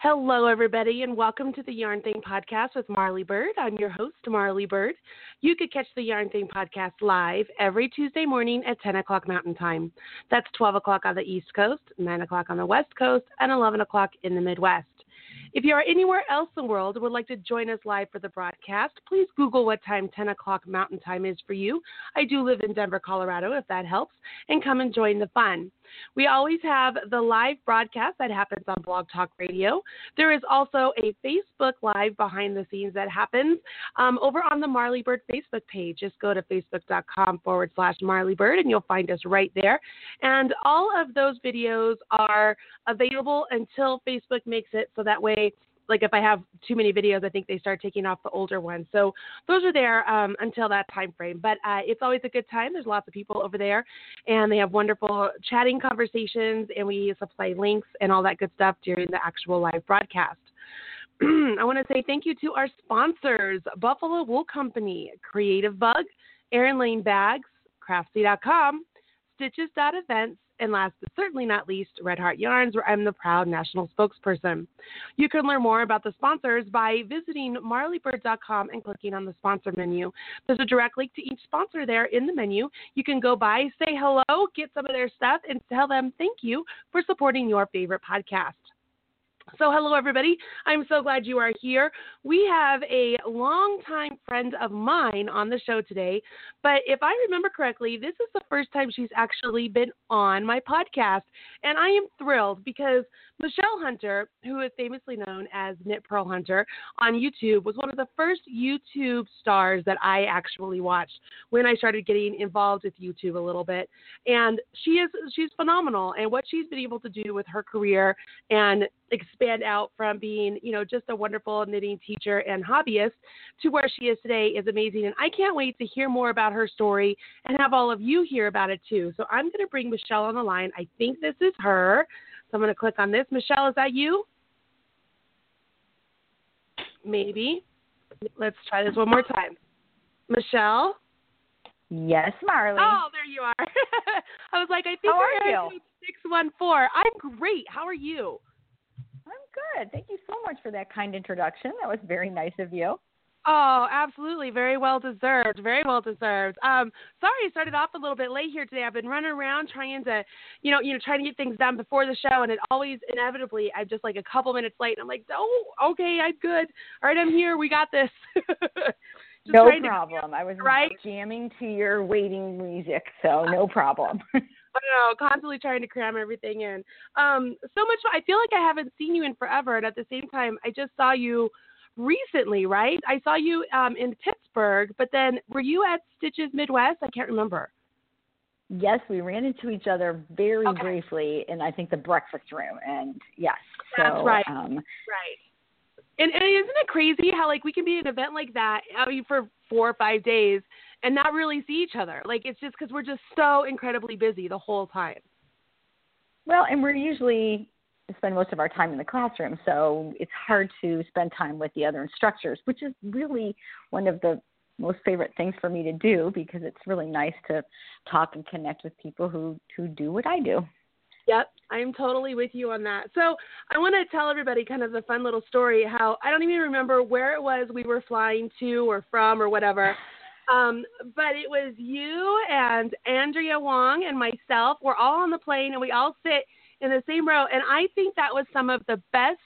Hello, everybody, and welcome to the Yarn Thing podcast with Marly Bird. I'm your host, Marly Bird. You could catch the Yarn Thing podcast live every Tuesday morning at 10 o'clock Mountain Time. That's 12 o'clock on the East Coast, 9 o'clock on the West Coast, and 11 o'clock in the Midwest. If you are anywhere else in the world and would like to join us live for the broadcast, please Google what time 10 o'clock Mountain Time is for you. I do live in Denver, Colorado, if that helps, and come and join the fun. We always have the live broadcast that happens on Blog Talk Radio. There is also a Facebook Live behind the scenes that happens um, over on the Marly Bird Facebook page. Just go to facebook.com forward slash Marly Bird and you'll find us right there. And all of those videos are available until Facebook makes it so that way like if I have too many videos, I think they start taking off the older ones. So those are there um, until that time frame. But uh, it's always a good time. There's lots of people over there, and they have wonderful chatting conversations, and we supply links and all that good stuff during the actual live broadcast. I want to say thank you to our sponsors Buffalo Wool Company, Creative Bug, Erin Lane Bags, Craftsy.com, Stitches.events, and last but certainly not least, Red Heart Yarns, where I'm the proud national spokesperson. You can learn more about the sponsors by visiting marlybird.com and clicking on the sponsor menu. There's a direct link to each sponsor there in the menu. You can go by, say hello, get some of their stuff, and tell them thank you for supporting your favorite podcast. So, hello, everybody. I'm so glad you are here. We have a longtime friend of mine on the show today, but if I remember correctly, this is the first time she's actually been on my podcast. And I am thrilled because Michelle Hunter, who is famously known as Knit Purl Hunter on YouTube, was one of the first YouTube stars that I actually watched when I started getting involved with YouTube a little bit. And she is she's phenomenal and what she's been able to do with her career and expand out from being, you know, just a wonderful knitting teacher and hobbyist to where she is today is amazing. And I can't wait to hear more about her story and have all of you hear about it too. So I'm going to bring Michelle on the line. I think this is her. So I'm going to click on this. Michelle, is that you? Maybe. Let's try this one more time. Michelle? Yes, Marly. Oh, there you are. I was like, I think How are you? 614. I'm great. How are you? I'm good. Thank you so much for that kind introduction. That was very nice of you. Oh, absolutely. Very well deserved. Very well deserved. Um, sorry I started off a little bit late here today. I've been running around trying to, you know, you know, trying to get things done before the show, and it always inevitably I'm just like a couple minutes late. And I'm like, oh, okay, I'm good. All right, I'm here. We got this. no problem. To, I was right? jamming to your waiting music, so no problem. I don't know, constantly trying to cram everything in. Um, so much. I feel like I haven't seen you in forever, and at the same time, I just saw you recently, right? I saw you um, in Pittsburgh, but then were you at Stitches Midwest? I can't remember. Yes, we ran into each other very okay. briefly in I think the breakfast room, and yes, that's so, right. Um, right. And, and isn't it crazy how like we can be at an event like that I mean, for four or five days and not really see each other? Like it's just because we're just so incredibly busy the whole time. Well, and we're usually spend most of our time in the classroom, so it's hard to spend time with the other instructors, which is really one of the most favorite things for me to do because it's really nice to talk and connect with people who who do what I do. Yep, I'm totally with you on that. So I want to tell everybody kind of the fun little story how I don't even remember where it was we were flying to or from or whatever. Um, but it was you and Andrea Wong and myself. We're all on the plane and we all sit in the same row. And I think that was some of the best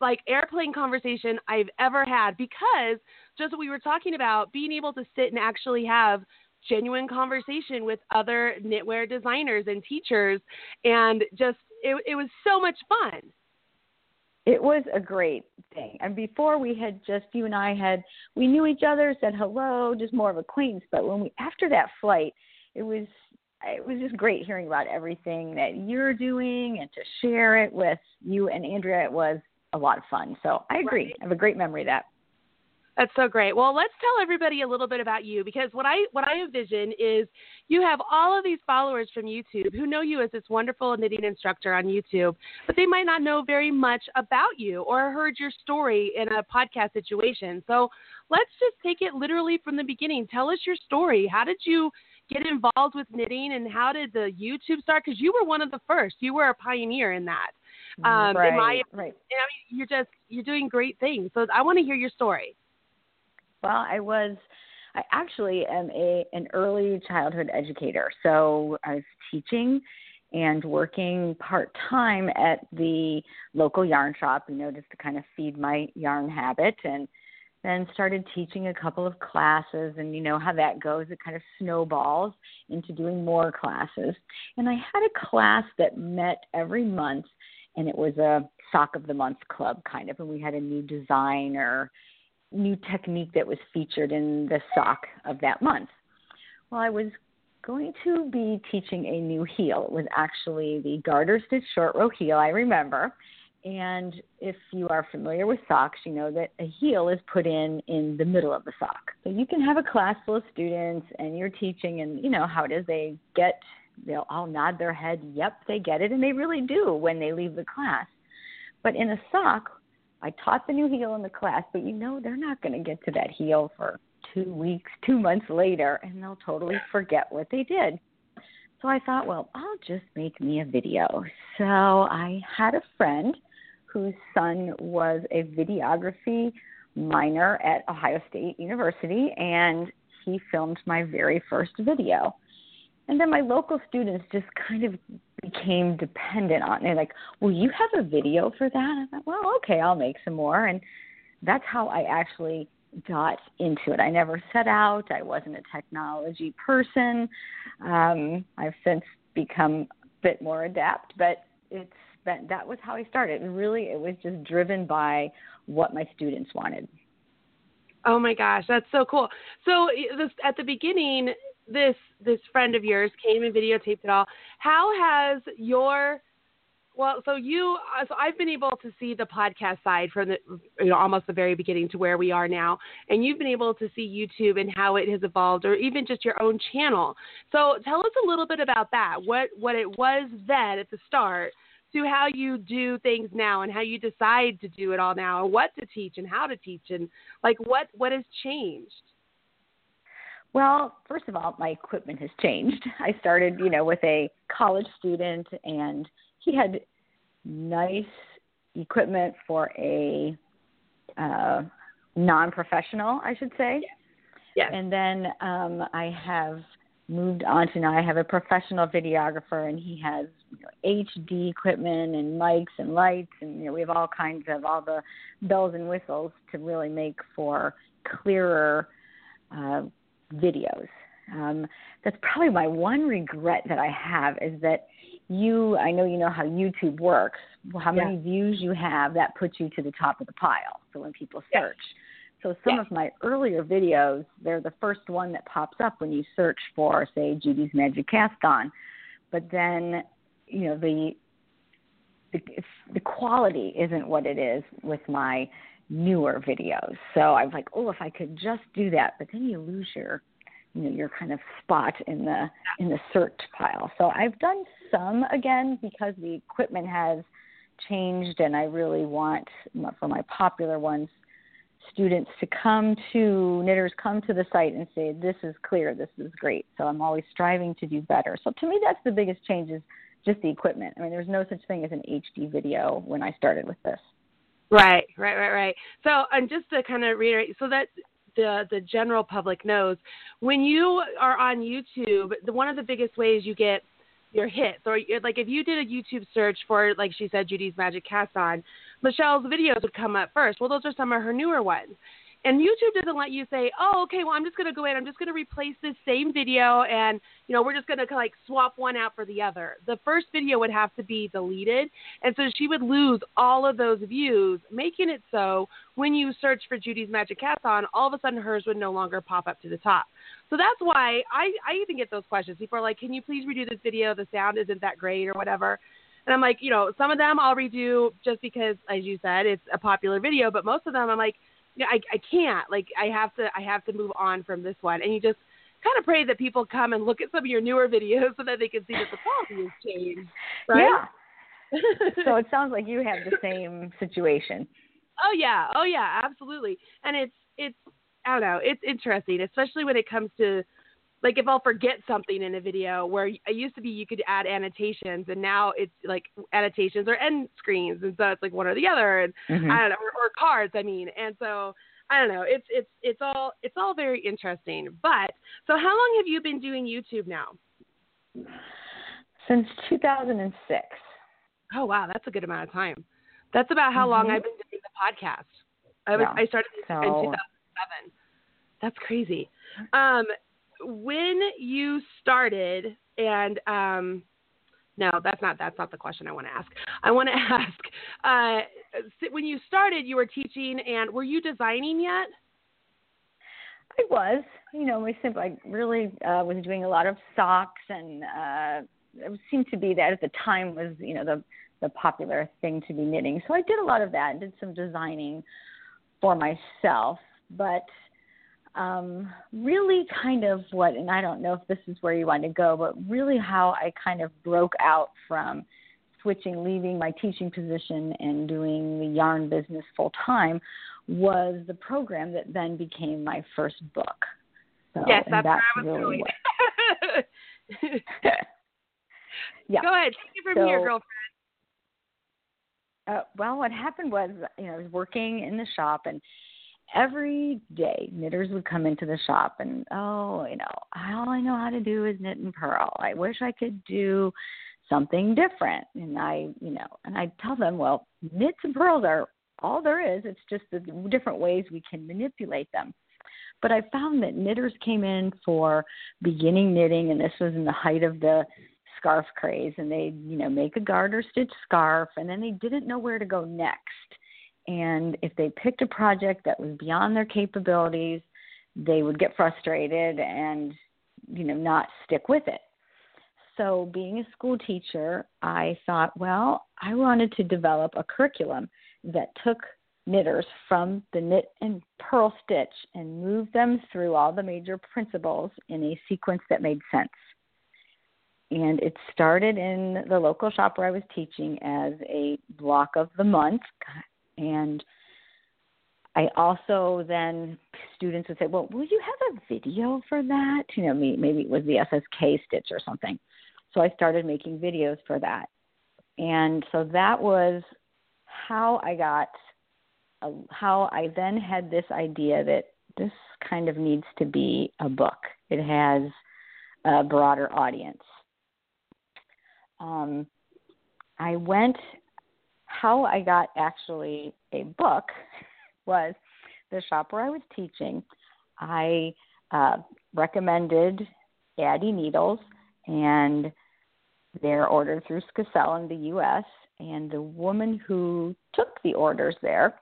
like airplane conversation I've ever had because just what we were talking about, being able to sit and actually have genuine conversation with other knitwear designers and teachers and just it, it was so much fun. It was a great thing. And before we had just you and I had we knew each other, said hello, just more of acquaintance. But when we after that flight, it was it was just great hearing about everything that you're doing and to share it with you and Andrea. It was a lot of fun. So I agree. Right. I have a great memory of that. That's so great. Well, let's tell everybody a little bit about you because what I what I envision is you have all of these followers from YouTube who know you as this wonderful knitting instructor on YouTube, but they might not know very much about you or heard your story in a podcast situation. So, let's just take it literally from the beginning. Tell us your story. How did you get involved with knitting and how did the YouTube start? Because you were one of the first. You were a pioneer in that. Um, right, my, right. And I mean, you're just you're doing great things. So I want to hear your story. Well, I was I actually am a an early childhood educator. So I was teaching and working part time at the local yarn shop, you know, just to kind of feed my yarn habit and then started teaching a couple of classes and you know how that goes it kind of snowballs into doing more classes. And i had a class that met every month and it was a sock of the month club kind of and we had a new design or new technique that was featured in the sock of that month. Well i was going to be teaching a new heel. It was actually the garter stitch short row heel i remember and if you are familiar with socks, you know that a heel is put in in the middle of the sock. So you can have a class full of students and you're teaching, and you know how it is. They get, they'll all nod their head, yep, they get it, and they really do when they leave the class. But in a sock, I taught the new heel in the class, but you know they're not going to get to that heel for two weeks, two months later, and they'll totally forget what they did. So I thought, well, I'll just make me a video. So I had a friend whose son was a videography minor at Ohio State University, and he filmed my very first video. And then my local students just kind of became dependent on it. Like, will you have a video for that? I thought, well, okay, I'll make some more. And that's how I actually got into it. I never set out. I wasn't a technology person. Um, I've since become a bit more adept, but it's that that was how I started. And really, it was just driven by what my students wanted. Oh my gosh, that's so cool. So this at the beginning, this this friend of yours came and videotaped it all. How has your well, so you, uh, so I've been able to see the podcast side from the, you know, almost the very beginning to where we are now, and you've been able to see YouTube and how it has evolved, or even just your own channel. So tell us a little bit about that. What what it was then at the start, to how you do things now and how you decide to do it all now and what to teach and how to teach and like what what has changed? Well first of all my equipment has changed. I started you know with a college student and he had nice equipment for a uh, non-professional i should say. Yeah. and then um, i have moved on to now I have a professional videographer and he has you know, HD equipment and mics and lights and you know we have all kinds of all the bells and whistles to really make for clearer uh, videos. Um, that's probably my one regret that I have is that you I know you know how YouTube works. How many views you have that puts you to the top of the pile. So when people search. Yeah so some of my earlier videos, they're the first one that pops up when you search for, say, Judy's Magic Cast On. But then, you know, the the, the quality isn't what it is with my newer videos. So I'm like, oh, if I could just do that, but then you lose your, you know, your kind of spot in the in the search pile. So I've done some again because the equipment has changed, and I really want for my popular ones students to come to knitters come to the site and say this is clear this is great so i'm always striving to do better. So to me that's the biggest change is just the equipment. I mean there's no such thing as an hd video when i started with this. Right right right right. So and just to kind of reiterate so that the the general public knows when you are on youtube the one of the biggest ways you get your hits or like if you did a youtube search for like she said judy's magic cast on Michelle's videos would come up first. Well, those are some of her newer ones. And YouTube doesn't let you say, oh, okay, well, I'm just going to go in, I'm just going to replace this same video, and you know, we're just going to like swap one out for the other. The first video would have to be deleted, and so she would lose all of those views, making it so when you search for Judy's Magic Cast on, all of a sudden hers would no longer pop up to the top. So that's why I I even get those questions. People are like, can you please redo this video? The sound isn't that great or whatever. And I'm like, you know, some of them I'll redo just because, as you said, it's a popular video. But most of them, I'm like, you know, I, I can't. Like, I have to, I have to move on from this one. And you just kind of pray that people come and look at some of your newer videos so that they can see that the quality has changed. Right? Yeah. so it sounds like you have the same situation. Oh yeah, oh yeah, absolutely. And it's it's I don't know, it's interesting, especially when it comes to like if I'll forget something in a video where it used to be you could add annotations and now it's like annotations or end screens and so it's like one or the other and Mhm. I don't know or, or cards I mean and so I don't know it's it's it's all it's all very interesting but so how long have you been doing YouTube now? Since 2006. Oh wow that's a good amount of time. That's about how long Mhm. I've been doing the podcast. I was Yeah. I started in 2007. That's crazy. Um, when you started, and um, no, that's not that's not the question I want to ask. I want to ask uh, when you started, you were teaching, and were you designing yet? I was, you know, my simple. I really uh, was doing a lot of socks, and uh, it seemed to be that at the time was, you know, the the popular thing to be knitting. So I did a lot of that. And did some designing for myself, but um, really kind of what, and I don't know if this is where you want to go, but really how I kind of broke out from switching, leaving my teaching position and doing the yarn business full time was the program that then became my first book. So, yes, and that's, where I was really going. yeah. Go ahead, take it from here, So- girlfriend. Uh, well, what happened was, you know, I was working in the shop, and every day knitters would come into the shop, and oh, you know, all I know how to do is knit and purl. I wish I could do something different, and I, you know, and I tell them, well, knits and purls are all there is. It's just the different ways we can manipulate them. But I found that knitters came in for beginning knitting, and this was in the height of the scarf craze and they you know make a garter stitch scarf and then they didn't know where to go next and if they picked a project that was beyond their capabilities they would get frustrated and you know not stick with it so being a school teacher i thought well i wanted to develop a curriculum that took knitters from the knit and purl stitch and moved them through all the major principles in a sequence that made sense and it started in the local shop where I was teaching as a block of the month. And I also then students would say, "Well, will you have a video for that?" You know, maybe it was the SSK stitch or something. So I started making videos for that, and so that was how I got, uh, how I then had this idea that this kind of needs to be a book. It has a broader audience um, I went, how I got actually a book was the shop where I was teaching. I uh, recommended Addi Needles, and they're ordered through Skacel in the U.S. And the woman who took the orders there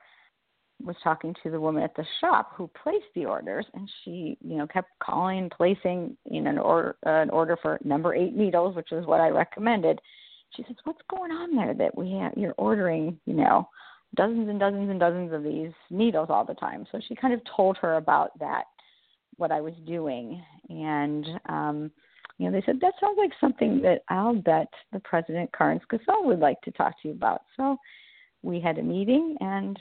was talking to the woman at the shop who placed the orders, and she, you know, kept calling, placing, you know, an order, uh, an order for number eight needles, which is what I recommended. She says, "What's going on there that we have? You're ordering, you know, dozens and dozens and dozens of these needles all the time." So she kind of told her about that, what I was doing, and um, you know, they said that sounds like something that I'll bet the president, Karin Skacel, would like to talk to you about. So we had a meeting and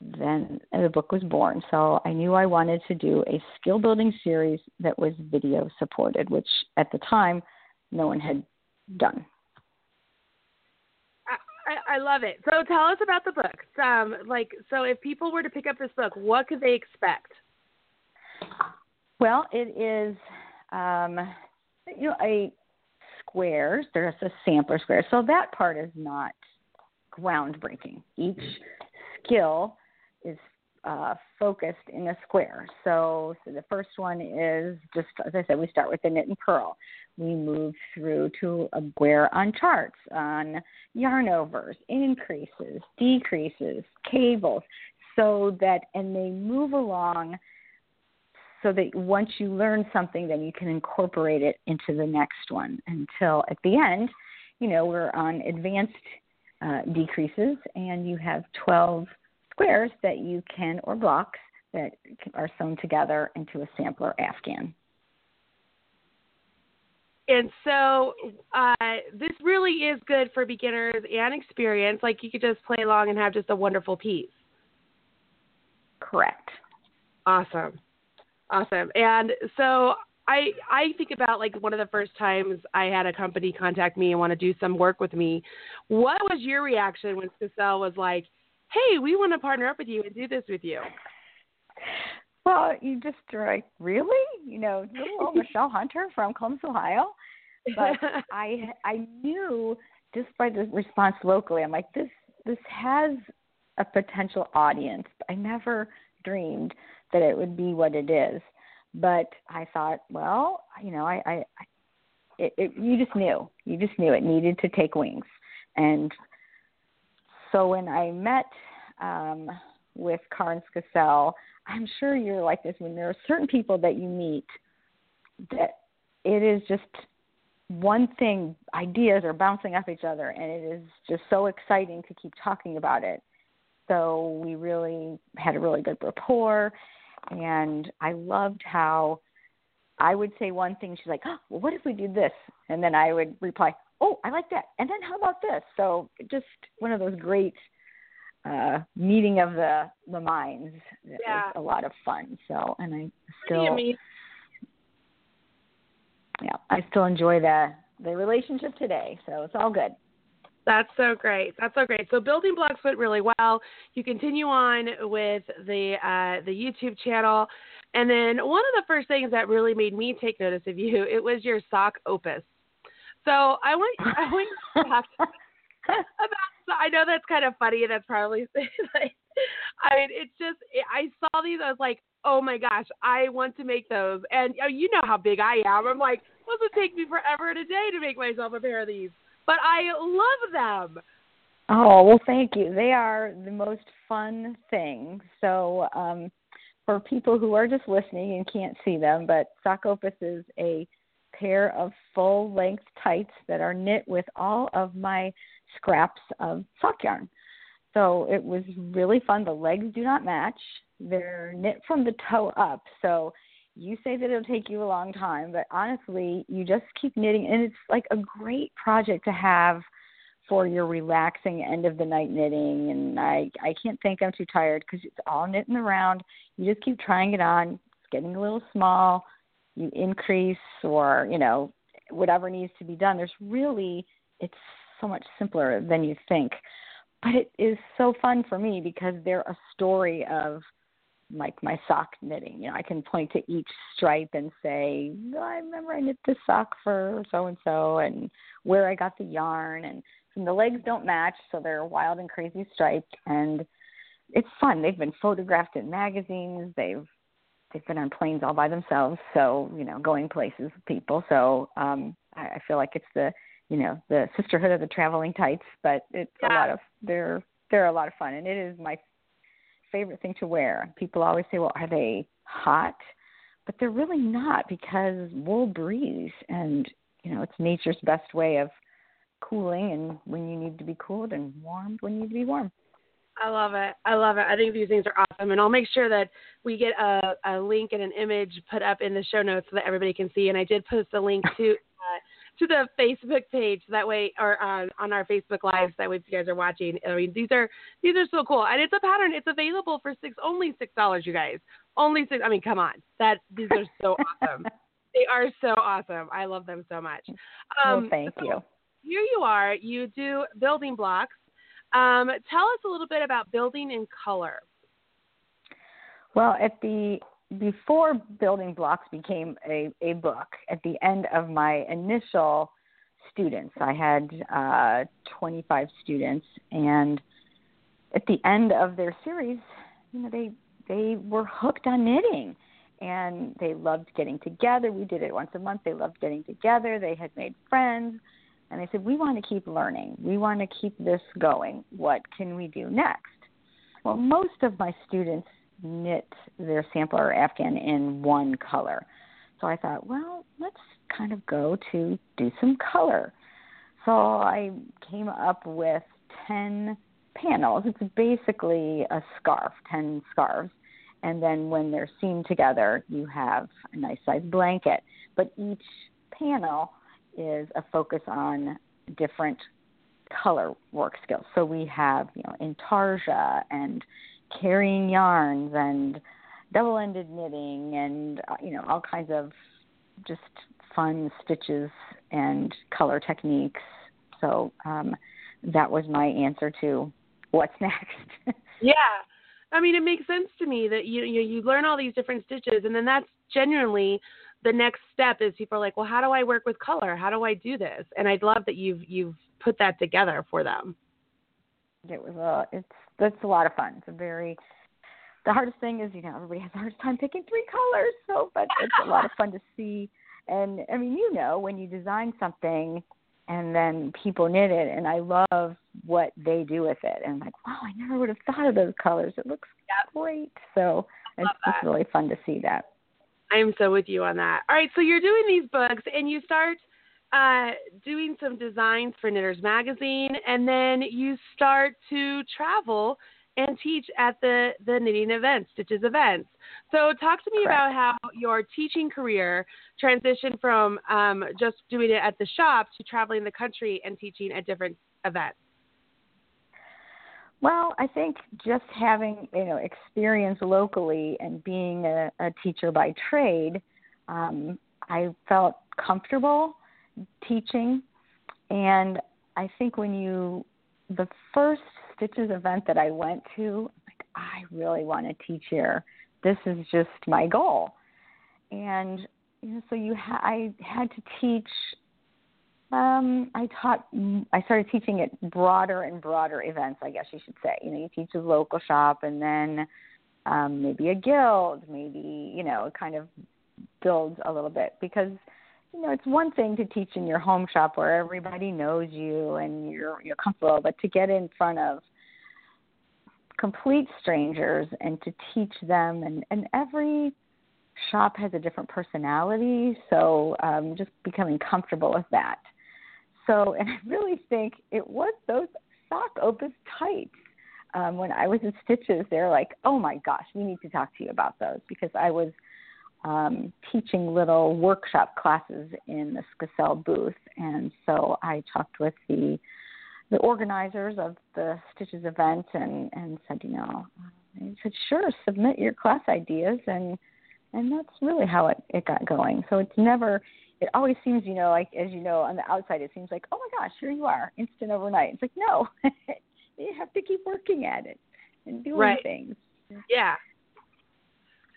then the book was born. So I knew I wanted to do a skill building series that was video supported, which at the time no one had done. I, I love it. So tell us about the book. Um, like, so if people were to pick up this book, what could they expect? Well, it is, um, you know, a squares. There's a sampler square, so that part is not groundbreaking. Each skill is uh, focused in a square. So, so the first one is just as I said, we start with the knit and purl. We move through to a square on charts, on yarn overs, increases, decreases, cables, so that and they move along so that once you learn something then you can incorporate it into the next one until at the end, you know, we're on advanced uh, decreases and you have 12 squares that you can, or blocks that are sewn together into a sampler afghan. And so uh, this really is good for beginners and experienced. Like you could just play along and have just a wonderful piece. Correct. Awesome. Awesome. And so I I think about like one of the first times I had a company contact me and want to do some work with me. What was your reaction when Skacel was like, "Hey, we want to partner up with you and do this with you"? Well, you just are like, really? You know, little Michelle Hunter from Columbus, Ohio. But I I knew just by the response locally, I'm like, this this has a potential audience. I never dreamed that it would be what it is. But I thought, well, you know, I, I, it, it, you just knew, you just knew it needed to take wings. And so when I met um, with Karin Skacel, I'm sure you're like this when there are certain people that you meet that it is just one thing ideas are bouncing off each other and it is just so exciting to keep talking about it. So we really had a really good rapport and i loved how i would say one thing she's like oh, well what if we do this? And then i would reply oh i like that and then how about this so just one of those great uh meeting of the the minds yeah. a lot of fun so and i still yeah, I still enjoy the the relationship today, so it's all good. That's so great. That's so great. So building blocks went really well. You continue on with the uh, the YouTube channel, and then one of the first things that really made me take notice of you it was your sock opus. So I want I want to talk about. I know that's kind of funny. and That's probably like I mean, it's just I saw these. I was like, oh my gosh, I want to make those. And uh, you know how big I am. I'm like, this would take me forever and a day to make myself a pair of these. But I love them. Oh, well, thank you. They are the most fun thing. So, um, for people who are just listening and can't see them, but Sock Opus is a pair of full length tights that are knit with all of my scraps of sock yarn. So it was really fun. The legs do not match. They're knit from the toe up. So you say that it'll take you a long time, but honestly, you just keep knitting and it's like a great project to have for your relaxing end of the night knitting and I I can't think I'm too tired cuz it's all knitting around. You just keep trying it on. It's getting a little small. You increase or, you know, whatever needs to be done. There's really it's so much simpler than you think but it is so fun for me because they're a story of like my sock knitting. You know, I can point to each stripe and say, oh, I remember I knit this sock for so and so and where I got the yarn and, and the legs don't match, so they're wild and crazy striped and it's fun. They've been photographed in magazines, they've they've been on planes all by themselves, so, you know, going places with people. So um I, I feel like it's the you know the sisterhood of the traveling tights but it's yeah. a lot of they're they're a lot of fun. And it is my favorite thing to wear. People always say well are they hot? But they're really not because wool breathes and you know it's nature's best way of cooling. And when you need to be cooled and warmed when you need to be warm I love it. I love it. I think these things are awesome, and I'll make sure that we get a, a link and an image put up in the show notes so that everybody can see. And I did post a link to uh, to the Facebook page. That way, or uh, on our Facebook Lives. That way, if you guys are watching, I mean, these are these are so cool, and it's a pattern. It's available for six only six dollars, you guys. Only six. I mean, come on, that these are so awesome. They are so awesome. I love them so much. Um, well, thank so you. Here you are. You do building blocks. Um, tell us a little bit about building in color. Well, at the before building blocks became a, a book at the end of my initial students i had uh, 25 students and at the end of their series you know they they were hooked on knitting and they loved getting together. We did it once a month. They loved getting together. They had made friends and they said we want to keep learning we want to keep this going what can we do next well most of my students knit their sampler afghan in one color. So I thought, well, let's kind of go to do some color. So I came up with 10 panels. It's basically a scarf, 10 scarves. And then when they're seamed together, you have a nice size blanket. But each panel is a focus on different color work skills. So we have, you know, intarsia and carrying yarns and double-ended knitting and uh, you know all kinds of just fun stitches and color techniques. So um, that was my answer to what's next. yeah. I mean, it makes sense to me that you, you you learn all these different stitches, and then that's genuinely the next step. Is people are like, well, how do I work with color? How do I do this? And I'd love that you've you've put that together for them. It was a it's that's a lot of fun. It's a very the hardest thing is you know everybody has a hard time picking three colors. So, but it's a lot of fun to see. And I mean, you know, when you design something and then people knit it and I love what they do with it and I'm like, wow, I never would have thought of those colors. It looks yep. great. So it's just really fun to see that. I'm so with you on that. All right, so you're doing these books and you start uh, doing some designs for Knitters Magazine and then you start to travel and teach at the, the knitting events, Stitches events. So, talk to me Correct. about how your teaching career transitioned from um, just doing it at the shop to traveling the country and teaching at different events. Well, I think just having you know experience locally and being a, a teacher by trade, um, I felt comfortable teaching, and I think when you the first Stitches event that I went to, like I really want to teach here. This is just my goal, and you know, so you ha- I had to teach. Um, I taught. I started teaching at broader and broader events. I guess you should say. You know, you teach a local shop, and then um, maybe a guild, maybe you know, kind of builds a little bit because you know, it's one thing to teach in your home shop where everybody knows you and you're you're comfortable, but to get in front of complete strangers and to teach them and and every shop has a different personality, so um just becoming comfortable with that. So, and I really think it was those sock opus tights. Um, when I was in Stitches, they're like, "Oh my gosh, we need to talk to you about those," because I was um, teaching little workshop classes in the Skacel booth, and so I talked with the the organizers of the Stitches event and and said, you know, I said, sure, submit your class ideas, and and that's really how it it got going. So it's never. It always seems, you know, like as you know, on the outside, it seems like, oh my gosh, here you are, instant overnight. It's like, no, you have to keep working at it and doing right. things. Yeah,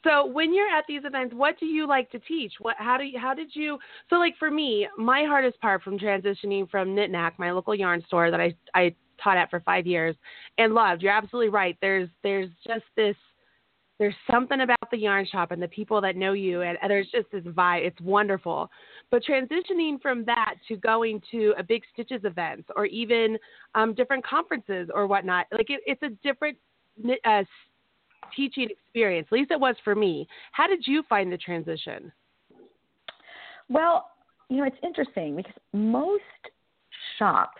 so when you're at these events, what do you like to teach? What how do you how did you so like for me, my hardest part from transitioning from Knit Knack, my local yarn store that I I taught at for five years and loved. You're absolutely right. There's there's just this there's something about the yarn shop and the people that know you and there's just this vibe. It's wonderful. But transitioning from that to going to a big stitches events or even um, different conferences or whatnot, like it, it's a different uh, teaching experience. At least it was for me. How did you find the transition? Well, you know, it's interesting because most shops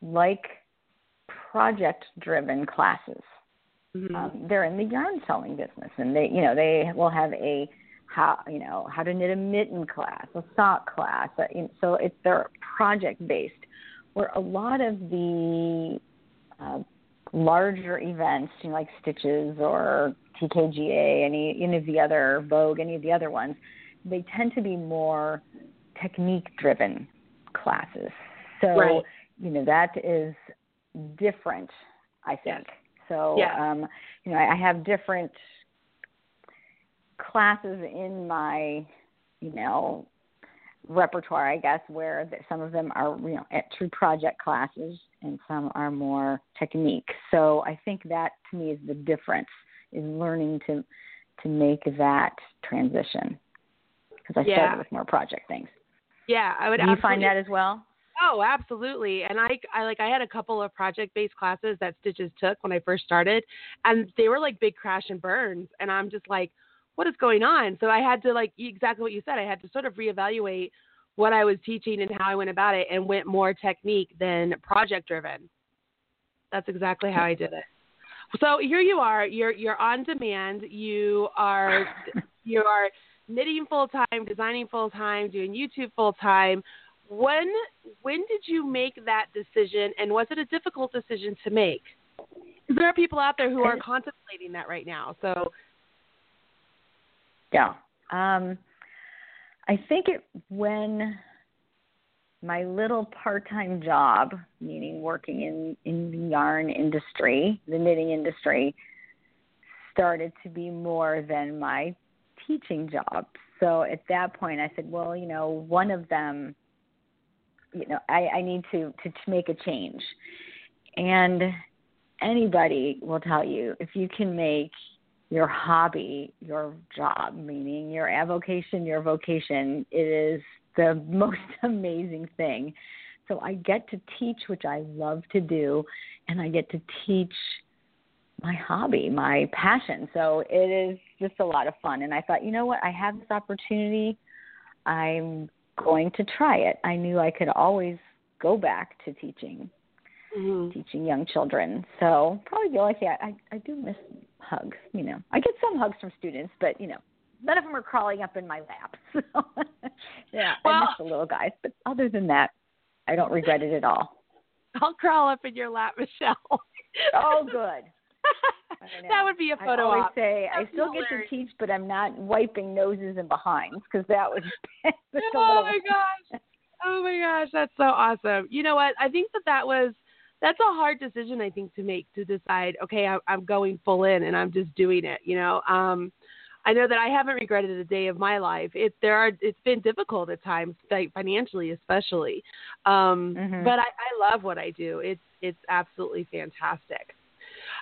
like project driven classes. Mm-hmm. Um, they're in the yarn selling business and they you know they will have a how you know how to knit a mitten class a sock class uh, so it's they're project based where a lot of the uh, larger events, you know, like Stitches or TKGA, any any of the other Vogue, any of the other ones, they tend to be more technique driven classes. So right. you know that is different, I think. Yes. So yeah. um, you know, I, I have different classes in my you know repertoire, I guess, where the, some of them are you know at true project classes and some are more technique. So I think that to me is the difference is learning to to make that transition because I yeah. started with more project things. Yeah, I would. Do you find that as well? Oh, absolutely. And I, I like I had a couple of project-based classes that Stitches took when I first started, and they were like big crash and burns, and I'm just like, what is going on? So I had to like exactly what you said. I had to sort of reevaluate what I was teaching and how I went about it, and went more technique than project-driven. That's exactly how I did it. So here you are. You're you're on demand. You are you are knitting full time, designing full time, doing YouTube full time. When when did you make that decision, and was it a difficult decision to make? There are people out there who are contemplating that right now. So yeah, um, I think it when my little part-time job, meaning working in in the yarn industry, the knitting industry, started to be more than my teaching job. So at that point, I said, well, you know, one of them, you know, I, I need to, to to make a change, and anybody will tell you if you can make your hobby your job, meaning your avocation your vocation, it is the most amazing thing. So I get to teach, which I love to do, and I get to teach my hobby, my passion. So it is just a lot of fun. And I thought, you know what? I have this opportunity. I'm going to try it. I knew I could always go back to teaching, mm-hmm. teaching young children. So probably only thing I, I, I do miss hugs. You know, I get some hugs from students, but you know, none of them are crawling up in my lap. So yeah, well, I miss the little guys. But other than that, I don't regret it at all. I'll crawl up in your lap, Michelle. oh, good. that would be a photo I always op. say That's I still hilarious. get to teach, but I'm not wiping noses and behinds because that was. oh my gosh! Oh my gosh, that's so awesome. You know what? I think that that was that's a hard decision I think to make to decide. Okay, I, I'm going full in and I'm just doing it. You know, um, I know that I haven't regretted a day of my life. It there are it's been difficult at times, like financially especially. Um, mm-hmm. But I, I love what I do. It's it's absolutely fantastic.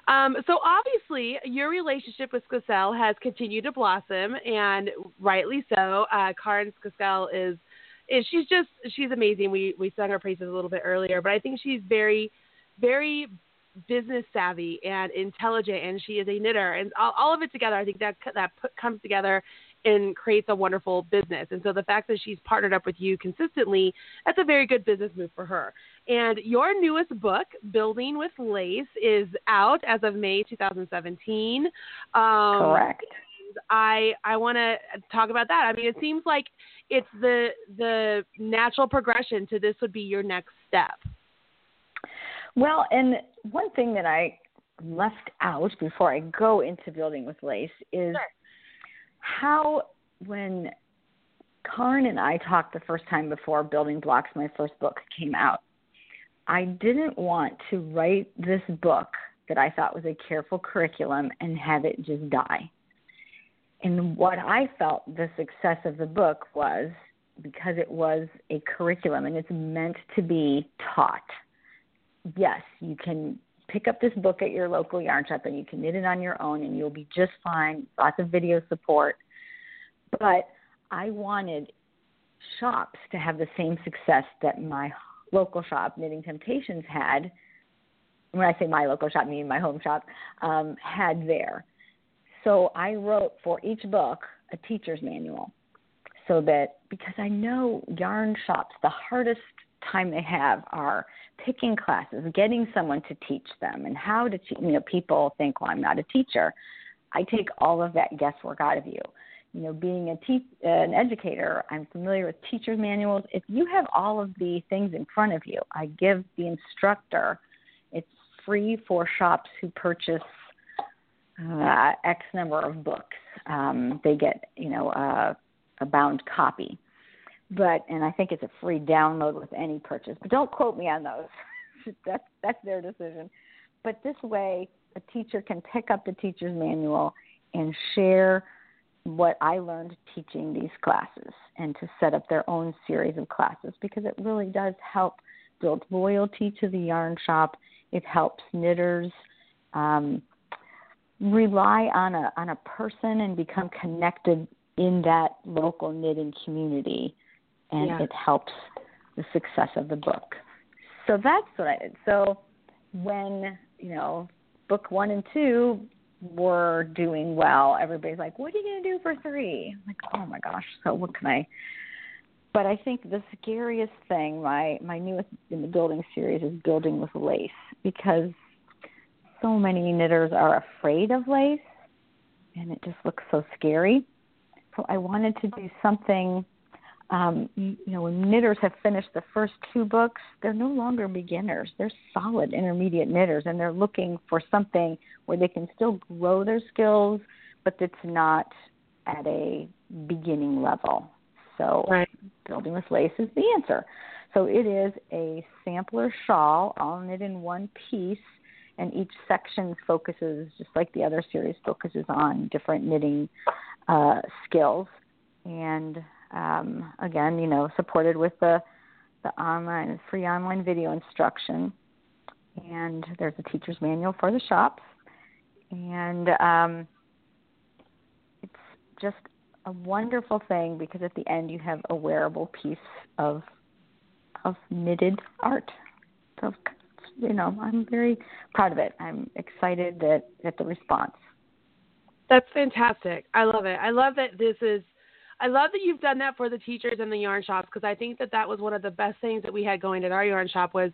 Um, so obviously, your relationship with Skacel has continued to blossom, and rightly so. Uh, Karin Skacel is, is she's just she's amazing. We we sung her praises a little bit earlier, but I think she's very, very business savvy and intelligent, and she is a knitter, and all, all of it together. I think that that put, comes together and creates a wonderful business. And so the fact that she's partnered up with you consistently, that's a very good business move for her. And your newest book, Building with Lace, is out as of May 2017. Um, Correct. I I want to talk about that. I mean, it seems like it's the the natural progression to this would be your next step. Well, and one thing that I left out before I go into building with lace is sure. how when Karin and I talked the first time before Building Blocks, my first book came out, I didn't want to write this book that I thought was a careful curriculum and have it just die. And what I felt the success of the book was because it was a curriculum and it's meant to be taught. Yes, you can pick up this book at your local yarn shop and you can knit it on your own and you'll be just fine. Lots of video support. But I wanted shops to have the same success that my local shop, Knitting Temptations, had. When I say my local shop, I mean my home shop, um, had there. So I wrote for each book a teacher's manual so that because I know yarn shops, the hardest time they have are picking classes, getting someone to teach them, and how to teach. You know, people think, well, I'm not a teacher. I take all of that guesswork out of you. You know, being a te- an educator, I'm familiar with teacher's manuals. If you have all of the things in front of you, I give the instructor. It's free for shops who purchase uh, X number of books. Um, they get, you know, uh, a bound copy but and I think it's a free download with any purchase. But don't quote me on those. that's that's their decision. But this way, a teacher can pick up the teacher's manual and share what I learned teaching these classes and to set up their own series of classes because it really does help build loyalty to the yarn shop. It helps knitters um, rely on a on a person and become connected in that local knitting community and yeah. it helps the success of the book. So that's what I did. So when, you know, book one and two were doing well, everybody's like, What are you gonna do for three? I'm like, Oh my gosh, so what can I but I think the scariest thing, my my newest in the building series is building with lace because so many knitters are afraid of lace and it just looks so scary. So I wanted to do something um, you, you know, when knitters have finished the first two books, they're no longer beginners. They're solid intermediate knitters, and they're looking for something where they can still grow their skills, but it's not at a beginning level. So right. building with lace is the answer. So it is a sampler shawl, all knit in one piece, and each section focuses, just like the other series, focuses on different knitting uh, skills. And um, again, you know, supported with the the online free online video instruction, and there's a teacher's manual for the shops, and um, it's just a wonderful thing because at the end you have a wearable piece of of knitted art. So you know, I'm very proud of it. I'm excited that at the response. That's fantastic. I love it. I love that this is I love that you've done that for the teachers and the yarn shops because I think that that was one of the best things that we had going at our yarn shop was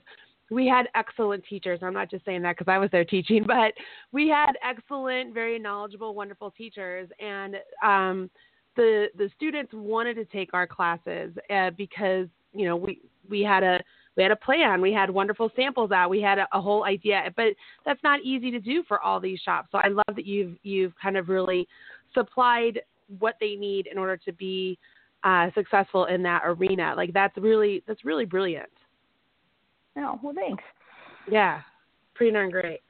we had excellent teachers. I'm not just saying that because I was there teaching, but we had excellent, very knowledgeable, wonderful teachers, and um, the the students wanted to take our classes uh, because you know we we had a we had a plan. We had wonderful samples out. We had a, a, whole idea. But that's not easy to do for all these shops. So i love that you've you've kind of really supplied what they need in order to be uh, successful in that arena. Like that's really that's really brilliant. Oh well, thanks. Yeah, pretty darn great.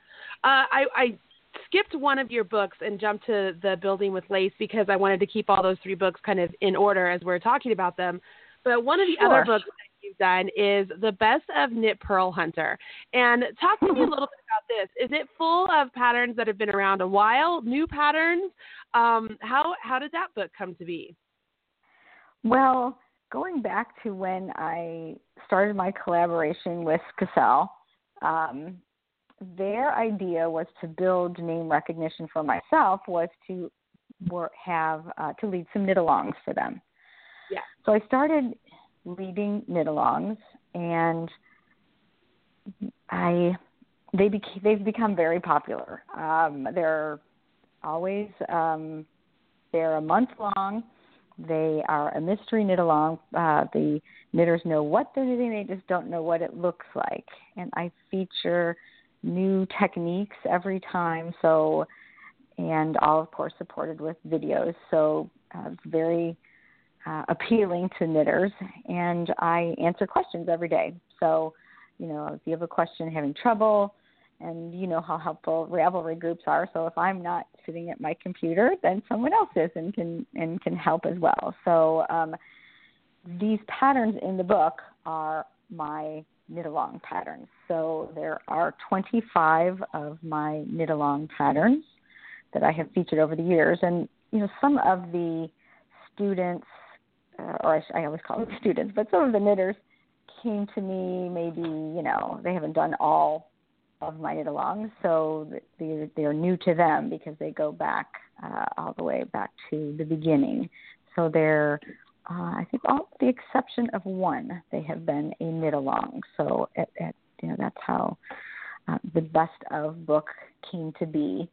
Uh, I, I skipped one of your books and jumped to the Building with Lace because I wanted to keep all those three books kind of in order as we're talking about them. But one of the sure. other books you've done is The Best of Knit Purl Hunter. And talk to me a little bit about this. Is it full of patterns that have been around a while, new patterns? Um, how how did that book come to be? Well, going back to when I started my collaboration with Skacel, um, their idea was to build name recognition for myself was to have uh, to lead some knit-alongs for them. Yeah. So I started leading knit-alongs, and I they became they've become very popular. Um, they're always um, they're a month long. They are a mystery knit along. Uh, the knitters know what they're knitting, they just don't know what it looks like. And I feature new techniques every time. So, and all of course supported with videos. So, uh, very uh, appealing to knitters. And I answer questions every day. So, you know, if you have a question having trouble, and you know how helpful Ravelry groups are. So if I'm not sitting at my computer, then someone else is and can and can help as well. So um, these patterns in the book are my knit along patterns. So there are 25 of my knit along patterns that I have featured over the years, and you know some of the students, uh, or I, I always call them students, but some of the knitters came to me maybe you know they haven't done all of my knit along, so they're, they're new to them because they go back uh, all the way back to the beginning. So they're, uh, I think, all the exception of one, they have been a knit along. So at, at, you know that's how uh, the best of book came to be.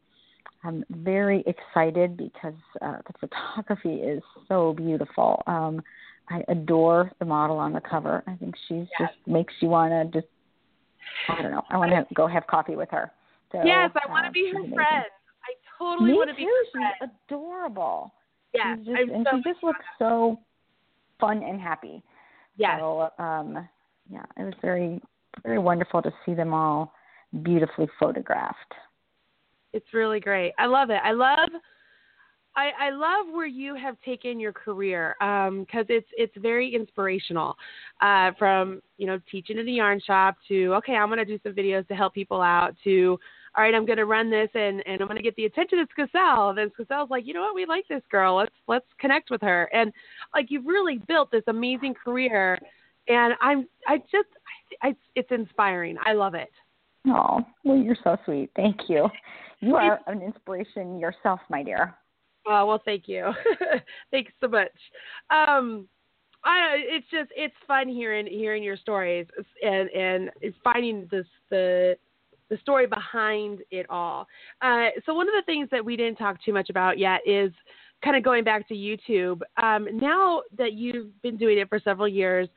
I'm very excited because uh, the photography is so beautiful. Um, I adore the model on the cover. I think she's yes. just makes you want to just I don't know. I want to go have coffee with her. So, yes, I want to uh, be her amazing. friend. I totally Me want to be her friend. She's adorable. Yeah, she's just, and so she just looks so fun and happy. Yeah. So, um, yeah, it was very, very wonderful to see them all beautifully photographed. It's really great. I love it. I love I, I love where you have taken your career because um, it's it's very inspirational. Uh, from you know teaching in the yarn shop to okay, I'm going to do some videos to help people out. To all right, I'm going to run this and and I'm going to get the attention of Skacel. And then Skacel's like, you know what, we like this girl. Let's let's connect with her. And like you've really built this amazing career. And I'm I just I, I it's inspiring. I love it. Oh, well, you're so sweet. Thank you. You are an inspiration yourself, my dear. Oh well, thank you. Thanks so much. Um, I it's just it's fun hearing hearing your stories and and finding this the the story behind it all. Uh, so one of the things that we didn't talk too much about yet is kind of going back to YouTube. Um, now that you've been doing it for several years,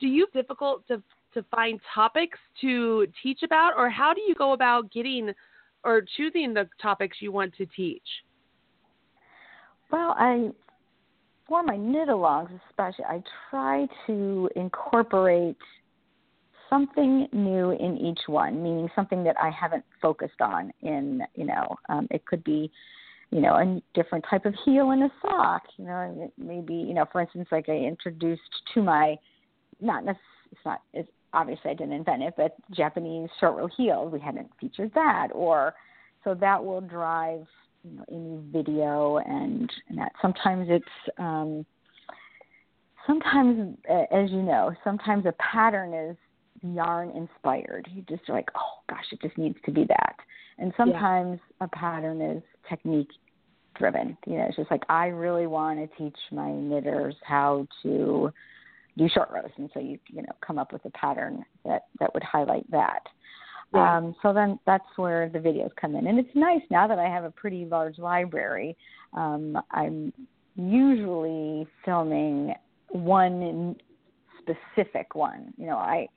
do you difficult to to find topics to teach about, or how do you go about getting or choosing the topics you want to teach? Well, I for my knit alongs especially, I try to incorporate something new in each one, meaning something that I haven't focused on in, you know, um, it could be, you know, a different type of heel in a sock, you know, maybe, you know, for instance, like I introduced to my, not necessarily, it's not, it's obviously I didn't invent it, but Japanese short row heels, we hadn't featured that, or so that will drive you know any video and, and that. Sometimes it's um, sometimes as you know, sometimes a pattern is yarn inspired. You just are like, oh gosh, it just needs to be that. And sometimes yeah. a pattern is technique driven. You know, it's just like I really want to teach my knitters how to do short rows, and so you you know come up with a pattern that that would highlight that. Yeah. Um, so then that's where the videos come in, and it's nice now that I have a pretty large library. Um, I'm usually filming one specific one. You know, I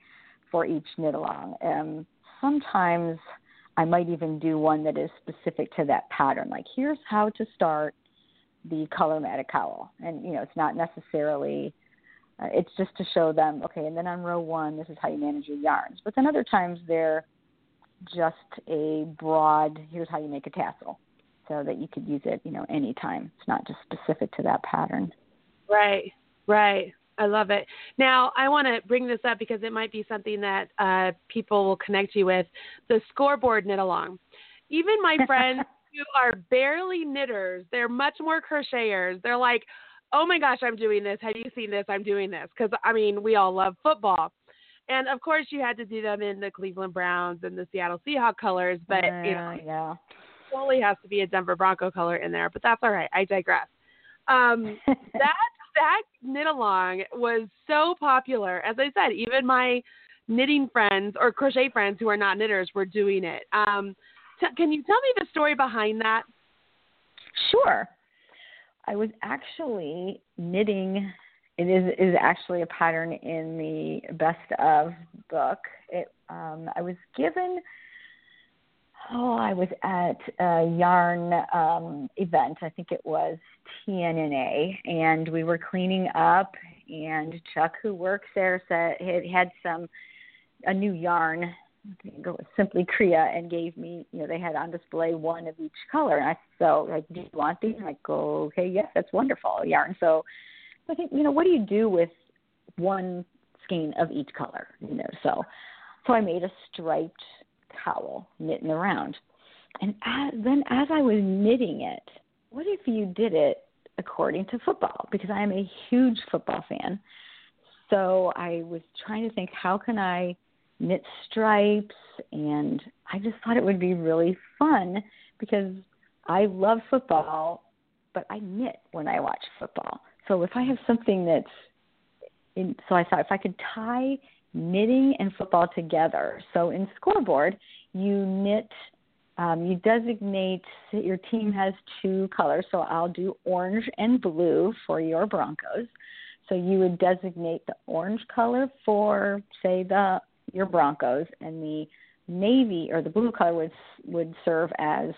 for each knit along. Um, sometimes I might even do one that is specific to that pattern. Like here's how to start the color matted cowl, and you know it's not necessarily uh, it's just to show them, okay, and then on row one, this is how you manage your yarns. But then other times they're just a broad, here's how you make a tassel, so that you could use it, you know, anytime. It's not just specific to that pattern. Right, right. I love it. Now, I want to bring this up because it might be something that uh, people will connect you with the scoreboard knit along. Even my friends who are barely knitters, they're much more crocheters. They're like, oh my gosh, I'm doing this. Have you seen this? I'm doing this. Because, I mean, we all love football. And of course, you had to do them in the Cleveland Browns and the Seattle Seahawks colors, but uh, you know, yeah, only has to be a Denver Bronco color in there. But that's all right. I digress. Um, that that knit along was so popular. As I said, even my knitting friends or crochet friends who are not knitters were doing it. Um, t- can you tell me the story behind that? Sure. I was actually knitting. It is is actually a pattern in the best of book. It um, I was given. Oh, I was at a yarn um, event. I think it was TNNA, and we were cleaning up. And Chuck, who works there, said had had some a new yarn go Simply Crea and gave me, you know, they had on display one of each color. And I so like, do you want these? And I'm go, okay, yes, that's wonderful yarn. So I think, you know, what do you do with one skein of each color? You know, so so I made a striped cowl knitting around. And as, then as I was knitting it, what if you did it according to football? Because I am a huge football fan. So I was trying to think, how can I knit stripes and I just thought it would be really fun because I love football, but I knit when I watch football. So if I have something that's in, so I thought if I could tie knitting and football together. So in scoreboard, you knit um, you designate your team has two colors, so I'll do orange and blue for your Broncos. So you would designate the orange color for, say, the your Broncos, and the navy or the blue color would would serve as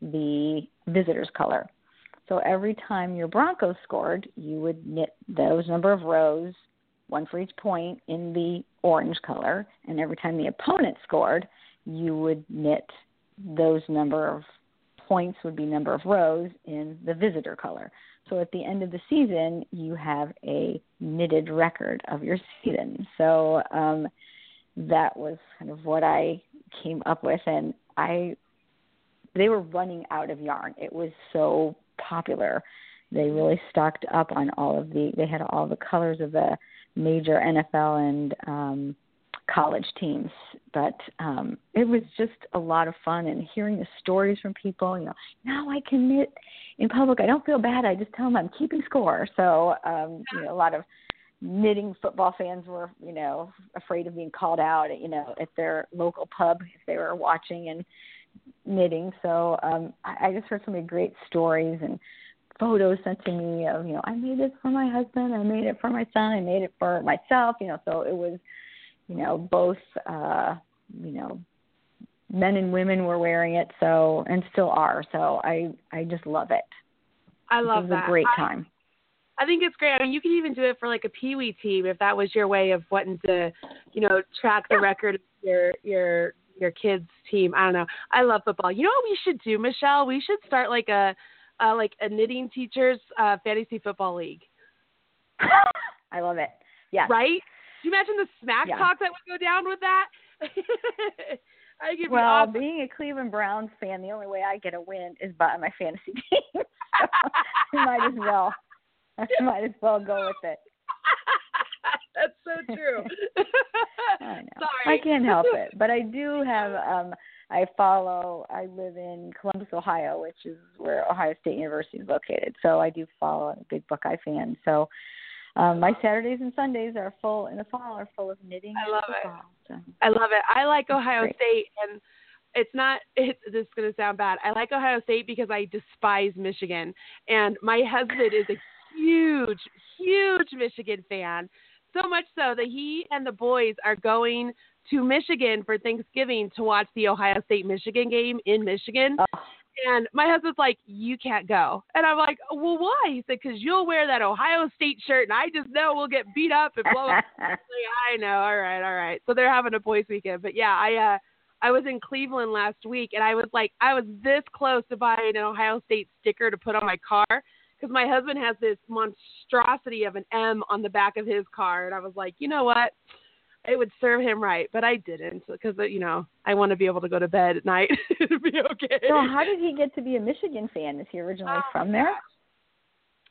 the visitors color. So every time your Broncos scored, you would knit those number of rows, one for each point in the orange color, and every time the opponent scored, you would knit those number of points would be number of rows in the visitor color. So at the end of the season, you have a knitted record of your season. So um, that was kind of what I came up with, and I they were running out of yarn. It was so popular. They really stocked up on all of the. They had all the colors of the major NFL and um, college teams, but um, it was just a lot of fun. And hearing the stories from people, you know, now I can knit in public. I don't feel bad. I just tell them I'm keeping score. So um, you know, a lot of knitting football fans were, you know, afraid of being called out, you know, at their local pub if they were watching and knitting. So um, I, I just heard so many great stories and photos sent to me of, you know, I made this for my husband, I made it for my son, I made it for myself, you know. So it was, you know, both, uh, you know, men and women were wearing it. So and still are. So I I just love it. I love it was that. a great time. I think it's great. I mean, you can even do it for like a pee wee team if that was your way of wanting to, you know, track the record of your your your kids team. I don't know. I love football. You know what we should do, Michelle? We should start like a uh, like a knitting teachers uh, fantasy football league. I love it. Yeah. Right? Do you imagine the smack yeah. talk that would go down with that? I could well, awesome. being a Cleveland Browns fan, the only way I get a win is by my fantasy team. so might as well. I might as well go with it. That's so true. I know. Sorry. I can't help it, but I do have. um I follow. I live in Columbus, Ohio, which is where Ohio State University is located. So I do follow I'm a big Buckeye fan. So um, my Saturdays and Sundays are full in the fall are full of knitting. I love football, it. So. I love it. I like Ohio State, and it's not. it's this is going to sound bad. I like Ohio State because I despise Michigan, and my husband is a huge, huge Michigan fan. So much so that he and the boys are going to Michigan for Thanksgiving to watch the Ohio State Michigan game in Michigan. Oh. And my husband's like, "You can't go," and I'm like, "Well, why?" He said, "Because you'll wear that Ohio State shirt, and I just know we'll get beat up and blah." blah. like, I know. All right, all right. So they're having a boys' weekend, but yeah, I uh, I was in Cleveland last week, and I was like, I was this close to buying an Ohio State sticker to put on my car because my husband has this monstrosity of an M on the back of his car, and I was like, you know what? It would serve him right, but I didn't because you know I want to be able to go to bed at night and be okay. So how did he get to be a Michigan fan? Is he originally oh, from there?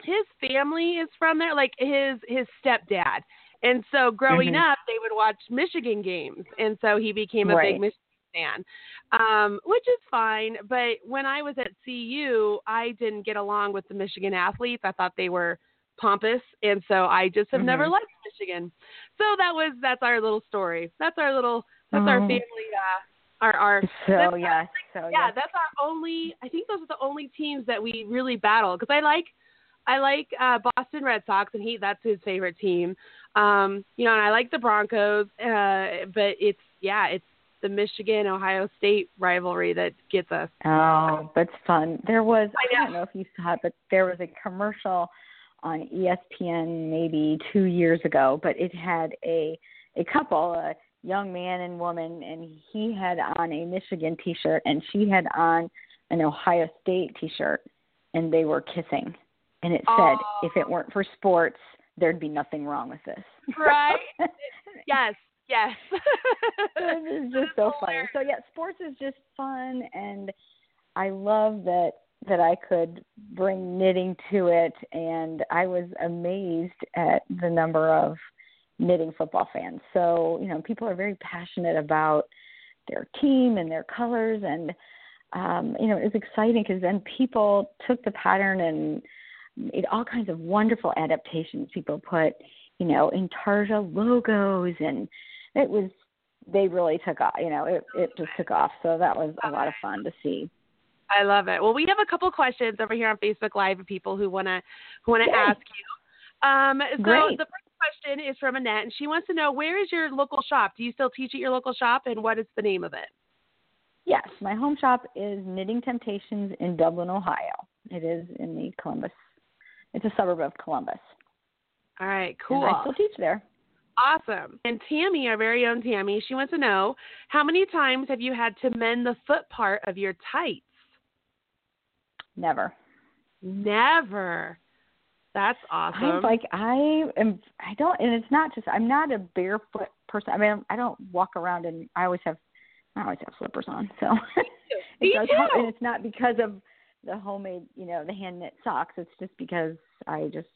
His family is from there, like his his stepdad. And so growing mm-hmm. up, they would watch Michigan games, and so he became a right. big Michigan fan, um, which is fine. But when I was at CU, I didn't get along with the Michigan athletes. I thought they were pompous, and so I just have mm-hmm. never liked Michigan. So that was that's our little story. That's our little that's mm-hmm. our family. Uh, our our so yes, so yeah, yes. that's our only. I think those are the only teams that we really battle because I like. I like uh, Boston Red Sox, and he that's his favorite team. Um, you know, and I like the Broncos, uh, but it's yeah, it's the Michigan Ohio State rivalry that gets us. Oh, that's fun. There was I, I don't know if you saw it, but there was a commercial on ESPN maybe two years ago, but it had a a couple, a young man and woman, and he had on a Michigan T-shirt, and she had on an Ohio State T-shirt, and they were kissing, and it said, oh. "If it weren't for sports, there'd be nothing wrong with this." Right. yes. Yes. this is just so funny. So yeah, sports is just fun, and I love that that I could bring knitting to it, and I was amazed at the number of knitting football fans. So you know, people are very passionate about their team and their colors, and um, you know, it was exciting because then people took the pattern and made all kinds of wonderful adaptations. People put, you know, Intarsia logos and it was they really took off. You know, it it just took off. So that was a lot of fun to see. I love it. Well, we have a couple questions over here on Facebook Live of people who wanna who wanna ask you. Um, so Great. the first question is from Annette, and she wants to know where is your local shop? Do you still teach at your local shop, and what is the name of it? Yes, my home shop is Knitting Temptations in Dublin, Ohio. It is in the Columbus. It's a suburb of Columbus. All right, cool. And I still teach there. Awesome. And Tammy, our very own Tammy, she wants to know how many times have you had to mend the foot part of your tights? Never. Never. That's awesome. I'm like I am. I don't, and it's not just. I'm not a barefoot person. I mean, I don't walk around and I always have. I always have slippers on. So Me it too. and it's not because of the homemade, you know, the hand knit socks. It's just because I just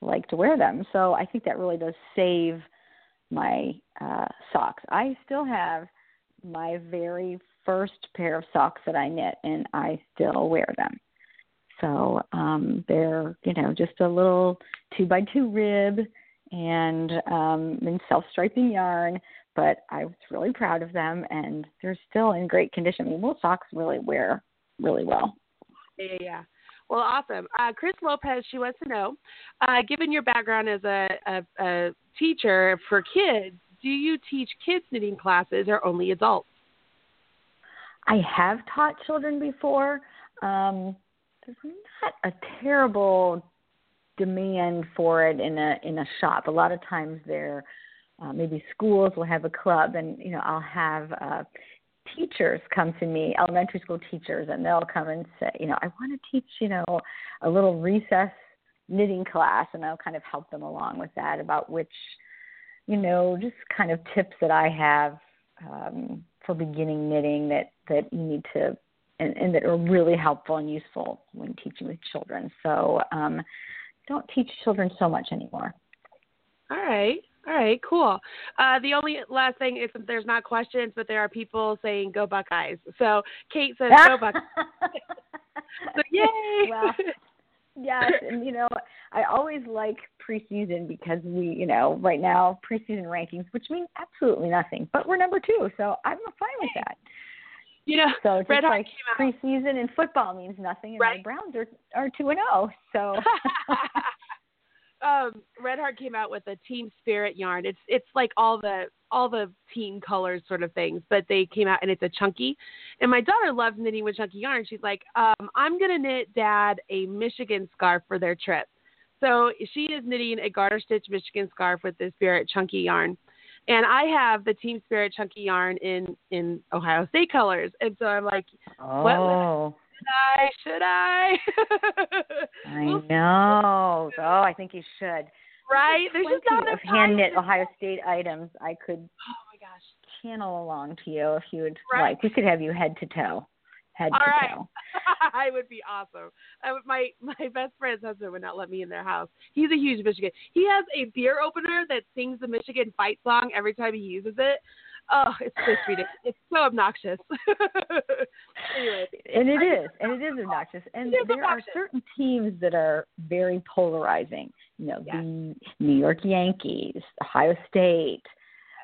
like to wear them. So I think that really does save my uh, socks. I still have my very first pair of socks that I knit, and I still wear them. So um, they're you know just a little two by two rib and um, in self striping yarn. But I was really proud of them, and they're still in great condition. I mean, most socks really wear really well. Yeah, yeah. Well, awesome. Uh, Chris Lopez, she wants to know, uh, given your background as a, a, a teacher for kids, do you teach kids knitting classes or only adults? I have taught children before. Um, there's not a terrible demand for it in a in a shop. A lot of times there uh, maybe schools will have a club and you know I'll have uh teachers come to me, elementary school teachers, and they'll come and say, you know, I want to teach, you know, a little recess knitting class, and I'll kind of help them along with that about which, you know, just kind of tips that I have um, for beginning knitting that that you need to and, and that are really helpful and useful when teaching with children. So um, don't teach children so much anymore. All right. All right, cool. Uh, the only last thing is there's not questions, but there are people saying "Go Buckeyes." So Kate says "Go Buckeyes." so yay! Well, yes, and you know I always like preseason because we, you know, right now preseason rankings, which means absolutely nothing, but we're number two, so I'm fine with that. You know, so just Red like preseason in football means nothing, and right. the Browns are are two and zero. Oh, so. um, Red Heart came out with a team spirit yarn. It's it's like all the all the team colors sort of things, but they came out and it's a chunky. And my daughter loves knitting with chunky yarn. She's like, um, I'm gonna knit Dad a Michigan scarf for their trip. So she is knitting a garter stitch Michigan scarf with the Spirit chunky yarn. And I have the Team Spirit chunky yarn in in Ohio State colors. And so I'm like, oh. what I? Should I? I know. Oh, I think you should. Right? There's just not of hand knit Ohio State items I could oh my gosh channel along to you if you would right. like. We could have you head to toe. Head All to right. toe. I would be awesome. I would, my my best friend's husband would not let me in their house. He's a huge Michigan. He has a beer opener that sings the Michigan fight song every time he uses it. Oh, it's just ridiculous. It's so obnoxious. and it is, and it is obnoxious. And there obnoxious. are certain teams that are very polarizing. You know, the New York Yankees, Ohio State,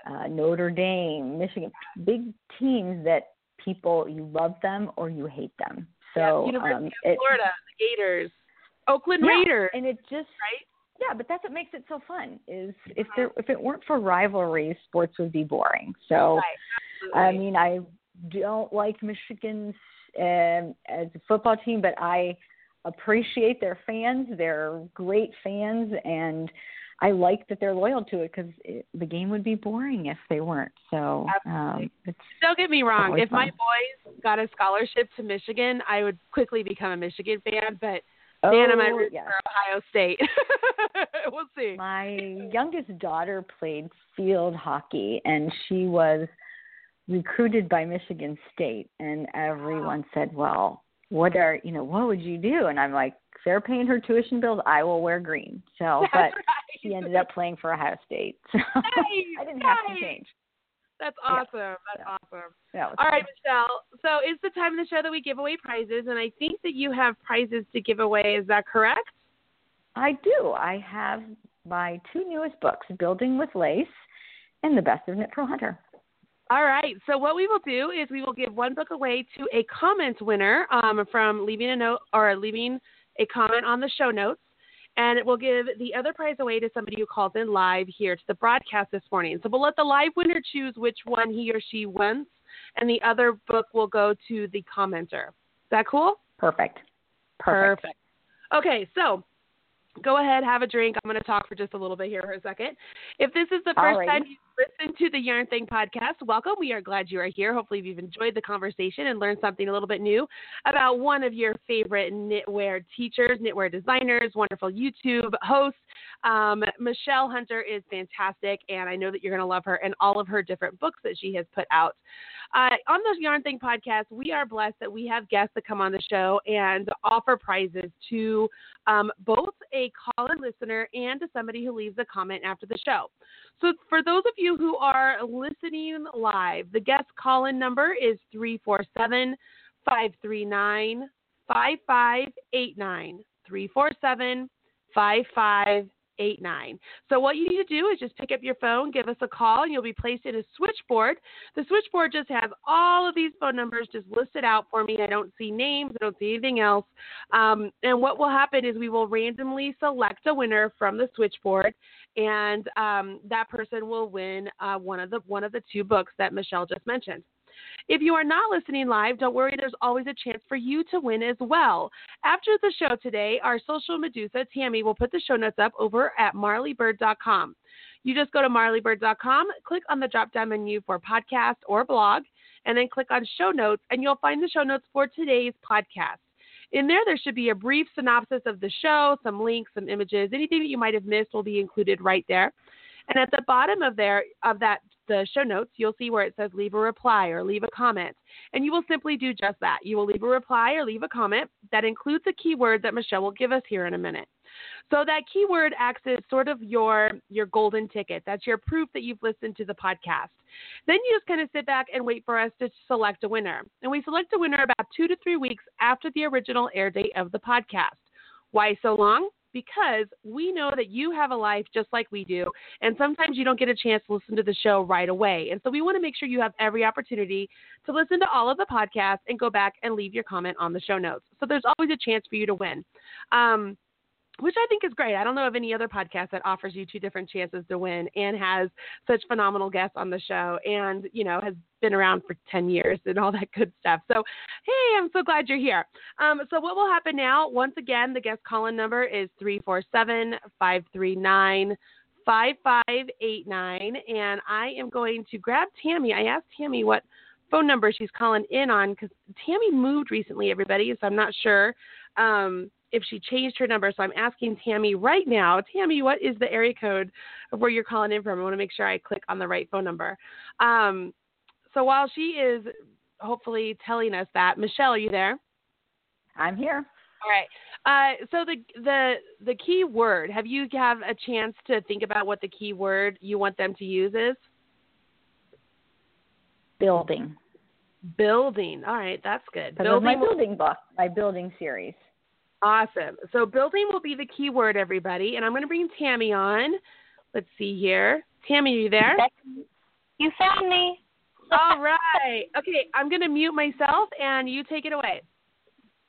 uh, Notre Dame, Michigan, big teams that people you love them or you hate them. So yeah, University um, it, Florida, the Gators, Oakland yeah, Raiders, and it just right yeah, but that's what makes it so fun. Is if there if it weren't for rivalries, sports would be boring. So, right, I mean, I don't like Michigan's um, as a football team, but I appreciate their fans. They're great fans, and I like that they're loyal to it because the game would be boring if they weren't. So, um, don't get me wrong. If fun. my boys got a scholarship to Michigan, I would quickly become a Michigan fan. But Oh, Dan and I root yes. for Ohio State. we'll see. My youngest daughter played field hockey, and she was recruited by Michigan State, and everyone said, "Well, what are you know? What would you do?" And I'm like, "If they're paying her tuition bills, I will wear green." So, That's but right. she ended up playing for Ohio State, so Nice, I didn't nice. have to change. That's Yeah. awesome. That's Yeah. awesome. Was All fun. right, Michelle. So it's the time of the show that we give away prizes, and I think that you have prizes to give away. Is that correct? I do. I have my two newest books, Building with Lace and The Best of Knit Purl Hunter. All right. So what we will do is we will give one book away to a comment winner um, from leaving a note or leaving a comment on the show notes. And it will give the other prize away to somebody who calls in live here to the broadcast this morning. So we'll let the live winner choose which one he or she wants, and the other book will go to the commenter. Is that cool? Perfect. Perfect. Perfect. Okay, so go ahead, have a drink. I'm going to talk for just a little bit here for a second. If this is the first time you listen to the Yarn Thing podcast, welcome. We are glad you are here. Hopefully, you've enjoyed the conversation and learned something a little bit new about one of your favorite knitwear teachers, knitwear designers, wonderful YouTube hosts. Um, Michelle Hunter is fantastic, and I know that you're going to love her and all of her different books that she has put out. Uh, on the Yarn Thing podcast, we are blessed that we have guests that come on the show and offer prizes to um, both a call-in listener and to somebody who leaves a comment after the show. So, for those of you who are listening live, the guest call-in number is 347 539 5589. 347 5589. So, what you need to do is just pick up your phone, give us a call, and you'll be placed in a switchboard. The switchboard just has all of these phone numbers just listed out for me. I don't see names, I don't see anything else. Um, and what will happen is we will randomly select a winner from the switchboard, and um, that person will win uh, one of the one of the two books that Michelle just mentioned. If you are not listening live, don't worry, there's always a chance for you to win as well. After the show today, our social Medusa, Tammy, will put the show notes up over at marlybird.com. You just go to marlybird.com, click on the drop down menu for podcast or blog, and then click on show notes, and you'll find the show notes for today's podcast. In there, there should be a brief synopsis of the show, some links, some images, anything that you might have missed will be included right there. And at the bottom of there of that the show notes, you'll see where it says leave a reply or leave a comment. And you will simply do just that. You will leave a reply or leave a comment that includes a keyword that Michelle will give us here in a minute. So that keyword acts as sort of your your golden ticket. That's your proof that you've listened to the podcast. Then you just kind of sit back and wait for us to select a winner. And we select a winner about two to three weeks after the original air date of the podcast. Why so long? Because we know that you have a life just like we do. And sometimes you don't get a chance to listen to the show right away. And so we want to make sure you have every opportunity to listen to all of the podcasts and go back and leave your comment on the show notes. So there's always a chance for you to win. Um, which I think is great. I don't know of any other podcast that offers you two different chances to win and has such phenomenal guests on the show and, you know, has been around for 10 years and all that good stuff. So, hey, I'm so glad you're here. Um, so, what will happen now? Once again, the guest call in number is 347 539 5589. And I am going to grab Tammy. I asked Tammy what phone number she's calling in on because Tammy moved recently, everybody. So, I'm not sure. Um, if she changed her number. So I'm asking Tammy right now, Tammy, what is the area code of where you're calling in from? I want to make sure I click on the right phone number. Um, so while she is hopefully telling us that, Michelle, are you there? I'm here. All right. Uh, so the the the key word. Have you have a chance to think about what the key word you want them to use is? Building. Building. All right, that's good. Building. My building book, my building series. Awesome. So building will be the key word, everybody. And I'm going to bring Tammy on. Let's see here. Tammy, are you there? You found me. All right. Okay, I'm going to mute myself and you take it away.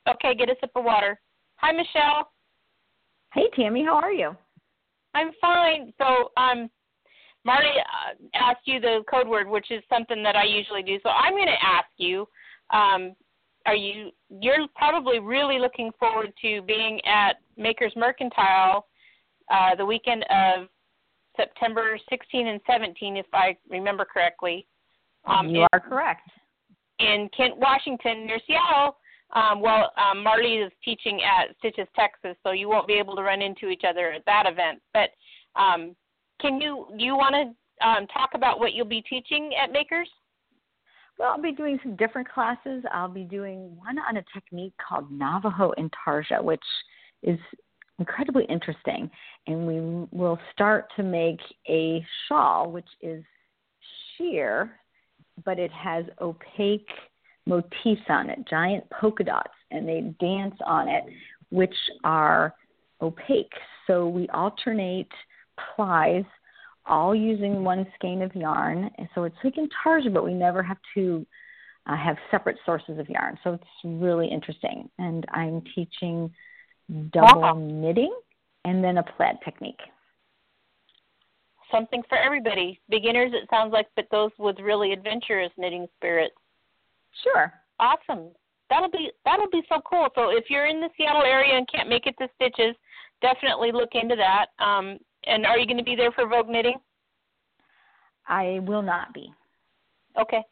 Okay, get a sip of water. Hi, Michelle. Hey, Tammy. How are you? I'm fine. So, um, Marly uh, asked you the code word, which is something that I usually do. So I'm going to ask you, um, are you you're probably really looking forward to being at Makers Mercantile uh, the weekend of September 16 and 17, if I remember correctly. Um, you in, are correct. In Kent, Washington, near Seattle. Um, well, um, Marly is teaching at Stitches, Texas, so you won't be able to run into each other at that event. But um, can you do you want to um, talk about what you'll be teaching at Makers? Well, I'll be doing some different classes. I'll be doing one on a technique called Navajo Intarsia, which is incredibly interesting. And we will start to make a shawl, which is sheer, but it has opaque motifs on it, giant polka dots, and they dance on it, which are opaque. So we alternate plies all using one skein of yarn. So it's like in intarsia, but we never have to uh, have separate sources of yarn. So it's really interesting. And I'm teaching double wow. knitting and then a plaid technique. Something for everybody. Beginners, it sounds like, but those with really adventurous knitting spirits. Sure. Awesome. That'll be that'll be so cool. So if you're in the Seattle area and can't make it to Stitches, definitely look into that. Um, and are you going to be there for Vogue Knitting? I will not be. Okay,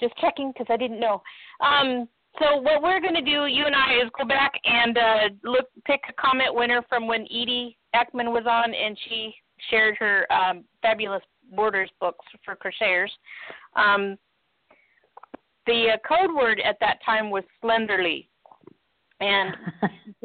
just checking because I didn't know. Um, so what we're going to do, you and I, is go back and uh, look, pick a comment winner from when Edie Eckman was on, and she shared her um, fabulous borders books for crocheters. Um, the uh, code word at that time was slenderly, and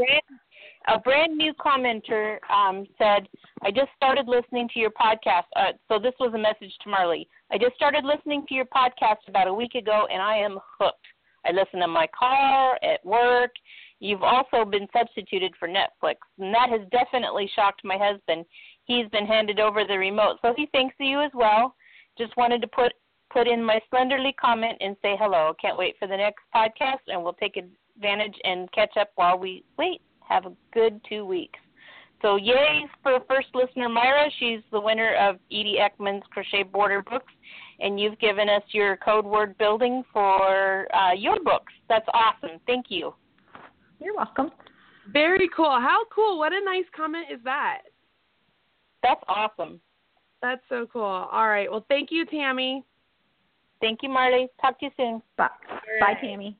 a brand new commenter um, said, I just started listening to your podcast. Uh, so this was a message to Marly. I just started listening to your podcast about a week ago, and I am hooked. I listen in my car, at work. You've also been substituted for Netflix, and that has definitely shocked my husband. He's been handed over the remote, so he thanks you as well. Just wanted to put put in my slenderly comment and say hello. Can't wait for the next podcast, and we'll take advantage and catch up while we wait. Have a good two weeks. So yay for first listener Myra. She's the winner of Edie Eckman's Crochet Border Books, and you've given us your code word building for uh, your books. That's awesome. Thank you. You're welcome. Very cool. How cool. What a nice comment is that? That's awesome. That's so cool. All right. Well, thank you, Tammy. Thank you, Marly. Talk to you soon. Bye. right. Bye, Tammy.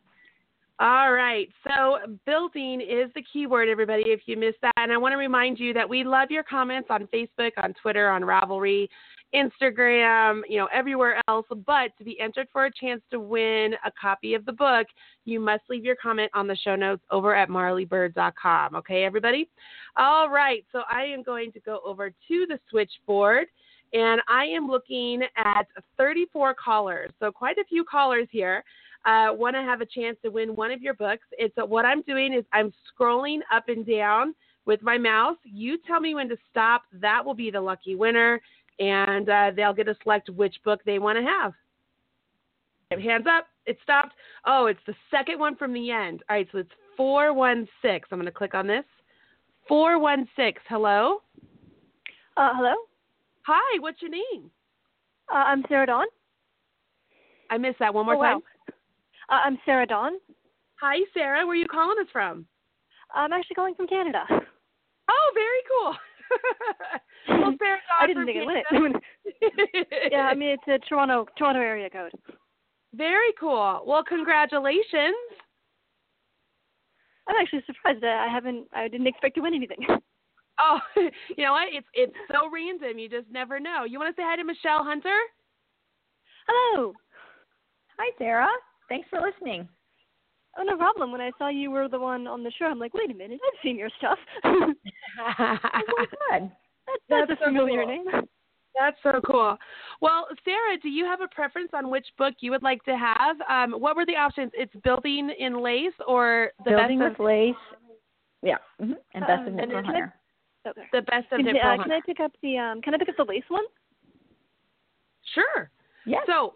All right. So, building is the keyword, everybody, if you missed that. And I want to remind you that we love your comments on Facebook, on Twitter, on Ravelry, Instagram, you know, everywhere else. But to be entered for a chance to win a copy of the book, you must leave your comment on the show notes over at marlybird.com. Okay, everybody? All right. So, I am going to go over to the switchboard and I am looking at 34 callers. So, quite a few callers here. Uh, want to have a chance to win one of your books. It's uh, what I'm doing is I'm scrolling up and down with my mouse. You tell me when to stop. That will be the lucky winner, and uh, they'll get to select which book they want to have. Hands up. It stopped. Oh, it's the second one from the end. All right, so it's 416. I'm going to click on this. 416. Hello? Uh, hello? Hi, what's your name? Uh, I'm Sarah Dawn. I missed that one more oh, wow. Time. Uh, I'm Sarah Dawn. Hi, Sarah. Where are you calling us from? I'm actually calling from Canada. Oh, very cool. well, Sarah Dawn I didn't from think I'd win it. yeah, I mean it's a Toronto Toronto area code. very cool. Well, congratulations. I'm actually surprised that I haven't. I didn't expect to win anything. Oh, you know what? It's it's so random. You just never know. You want to say hi to Michelle Hunter? Hello. Hi, Sarah. Thanks for listening. Oh, no problem. When I saw you were the one on the show, I'm like, wait a minute, I've seen your stuff. Oh, my God. That, that's, That's a so familiar cool. name. That's so cool. Well, Sarah, do you have a preference on which book you would like to have? Um, what were the options? It's building in lace or the Building best with of lace. Yeah. hmm And best of Um, Knit and for is Hunter. Okay. the best of Can, uh, Pearl can I pick up the um? Can I pick up the lace one? Sure. Yes. So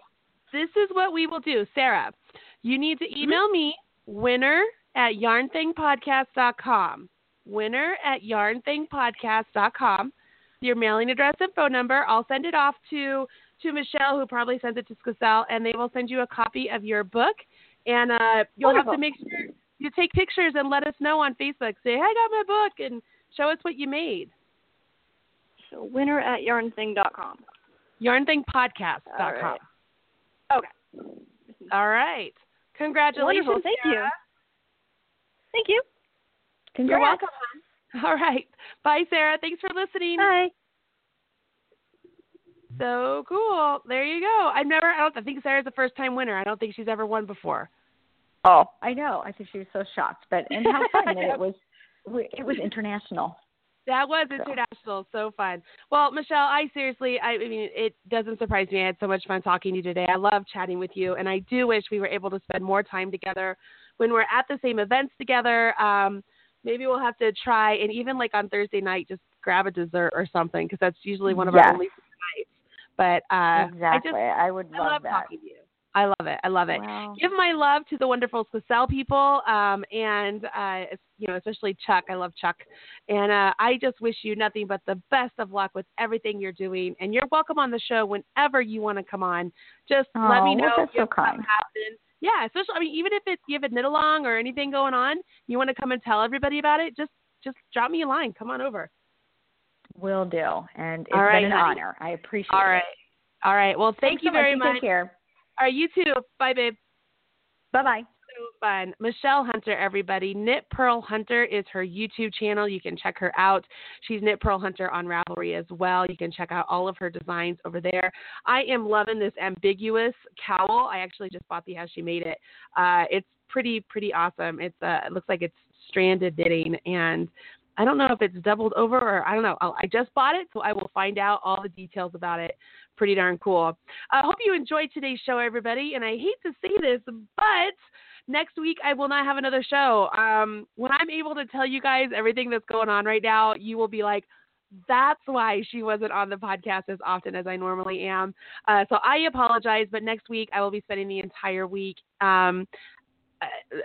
this is what we will do, Sarah. You need to email me winner at yarnthingpodcast.com. Winner at yarnthingpodcast.com. Your mailing address and phone number. I'll send it off to to Michelle, who probably sends it to Skacel, and they will send you a copy of your book. And uh, you'll have to make sure you take pictures and let us know on Facebook. Say, hey, I got my book, and show us what you made. So winner at yarnthing.com. Yarnthingpodcast.com. All right. Okay. All right. Congratulations. Wonderful. Thank you. Thank you. You're welcome. All right. Bye, Sarah. Thanks for listening. Bye. So cool. There you go. I've never. I don't. I think Sarah's a first time winner. I don't think she's ever won before. Oh, I know. I think she was so shocked, but and how fun that it was. It was international. That was international. So fun. Well, Michelle, I seriously, I, I mean, it doesn't surprise me. I had so much fun talking to you today. I love chatting with you, and I do wish we were able to spend more time together when we're at the same events together. Um, maybe we'll have to try, and even like on Thursday night, just grab a dessert or something because that's usually one of Yes. our only nights. But uh, exactly. I I, would just I love, love that. talking to you. I love it. I love it. Wow. Give my love to the wonderful Skacel people, um, and uh, you know, especially Chuck. I love Chuck, and uh, I just wish you nothing but the best of luck with everything you're doing. And you're welcome on the show whenever you want to come on. Just let Oh, me know. if so have something kind. happen. Yeah, especially I mean, even if it's you have a knit along or anything going on, you want to come and tell everybody about it. Just just drop me a line. Come on over. Will do. And it's All right, been an honey. honor. I appreciate All it. All right. All right. Well, thank Thanks you so very much. Much. Take care. All right. You too. Bye, babe. Bye bye. so fun. Michelle Hunter, everybody. Knit Purl Hunter is her YouTube channel. You can check her out. She's Knit Purl Hunter on Ravelry as well. You can check out all of her designs over there. I am loving this ambiguous cowl. I actually just bought the how she made it. Uh, it's pretty, pretty awesome. It's uh, it looks like it's stranded knitting and I don't know if it's doubled over or I don't know. I'll, I just bought it, so I will find out all the details about it. Pretty darn cool. I hope you enjoyed today's show, everybody. And I hate to say this, but next week I will not have another show. Um, when I'm able to tell you guys everything that's going on right now, you will be like, that's why she wasn't on the podcast as often as I normally am. Uh, so I apologize, but next week I will be spending the entire week um, uh, uh,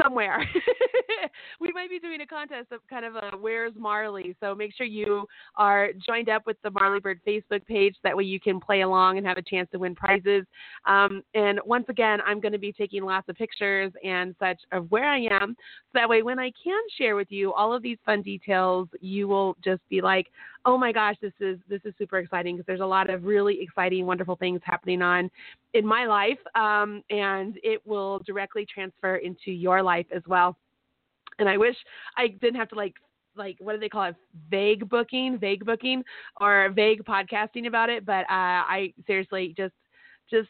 somewhere. we might be doing a contest of kind of a Where's Marly. So make sure you are joined up with the Marly Bird Facebook page. That way you can play along and have a chance to win prizes. Um, and once again, I'm going to be taking lots of pictures and such of where I am. So that way, when I can share with you all of these fun details, you will just be like, oh my gosh, this is this is super exciting because there's a lot of really exciting, wonderful things happening on in my life, um, and it will directly transfer into your life as well. And I wish I didn't have to like like what do they call it vague booking vague booking or vague podcasting about it but uh i seriously just just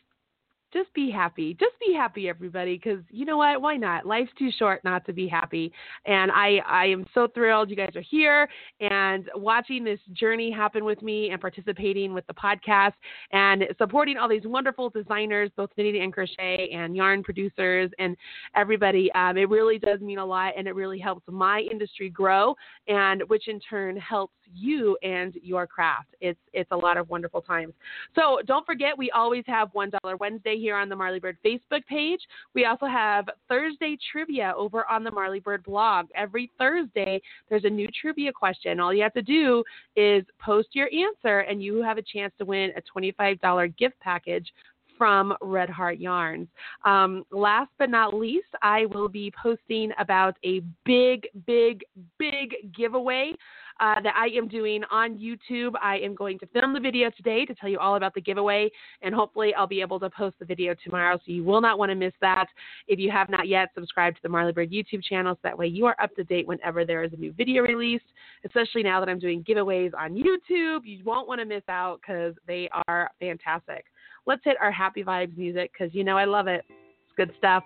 just be happy. Just be happy, everybody, because you know what? Why not? Life's too short not to be happy. And I, I am so thrilled you guys are here and watching this journey happen with me and participating with the podcast and supporting all these wonderful designers, both knitting and crochet and yarn producers and everybody. Um, it really does mean a lot, and it really helps my industry grow, and which in turn helps you and your craft. It's it's a lot of wonderful times. So don't forget, we always have one dollar Here on the Marly Bird Facebook page. We also have Thursday trivia over on the Marly Bird blog. Every Thursday, there's a new trivia question. All you have to do is post your answer, and you have a chance to win a twenty-five dollar gift package from Red Heart Yarns. Um, last but not least, I will be posting about a big, big, big giveaway uh, that I am doing on YouTube. I am going to film the video today to tell you all about the giveaway, and hopefully, I'll be able to post the video tomorrow. So you will not want to miss that. If you have not yet, subscribed to the Marly Bird YouTube channel so that way you are up to date whenever there is a new video released, especially now that I'm doing giveaways on YouTube. You won't want to miss out because they are fantastic. Let's hit our happy vibes music because you know I love it. It's good stuff.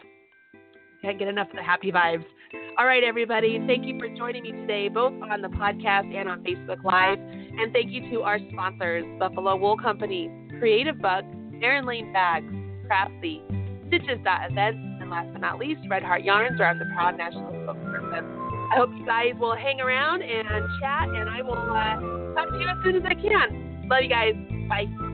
Can't get enough of the happy vibes. All right, everybody. Thank you for joining me today, both on the podcast and on Facebook Live. And thank you to our sponsors Buffalo Wool Company, Creative Bug, Erin Lane Bags, Craftsy, Stitches.events, and last but not least, Red Heart Yarns, where I'm the proud national spokesperson. I hope you guys will hang around and chat, and I will uh, talk to you as soon as I can. Love you guys. Bye.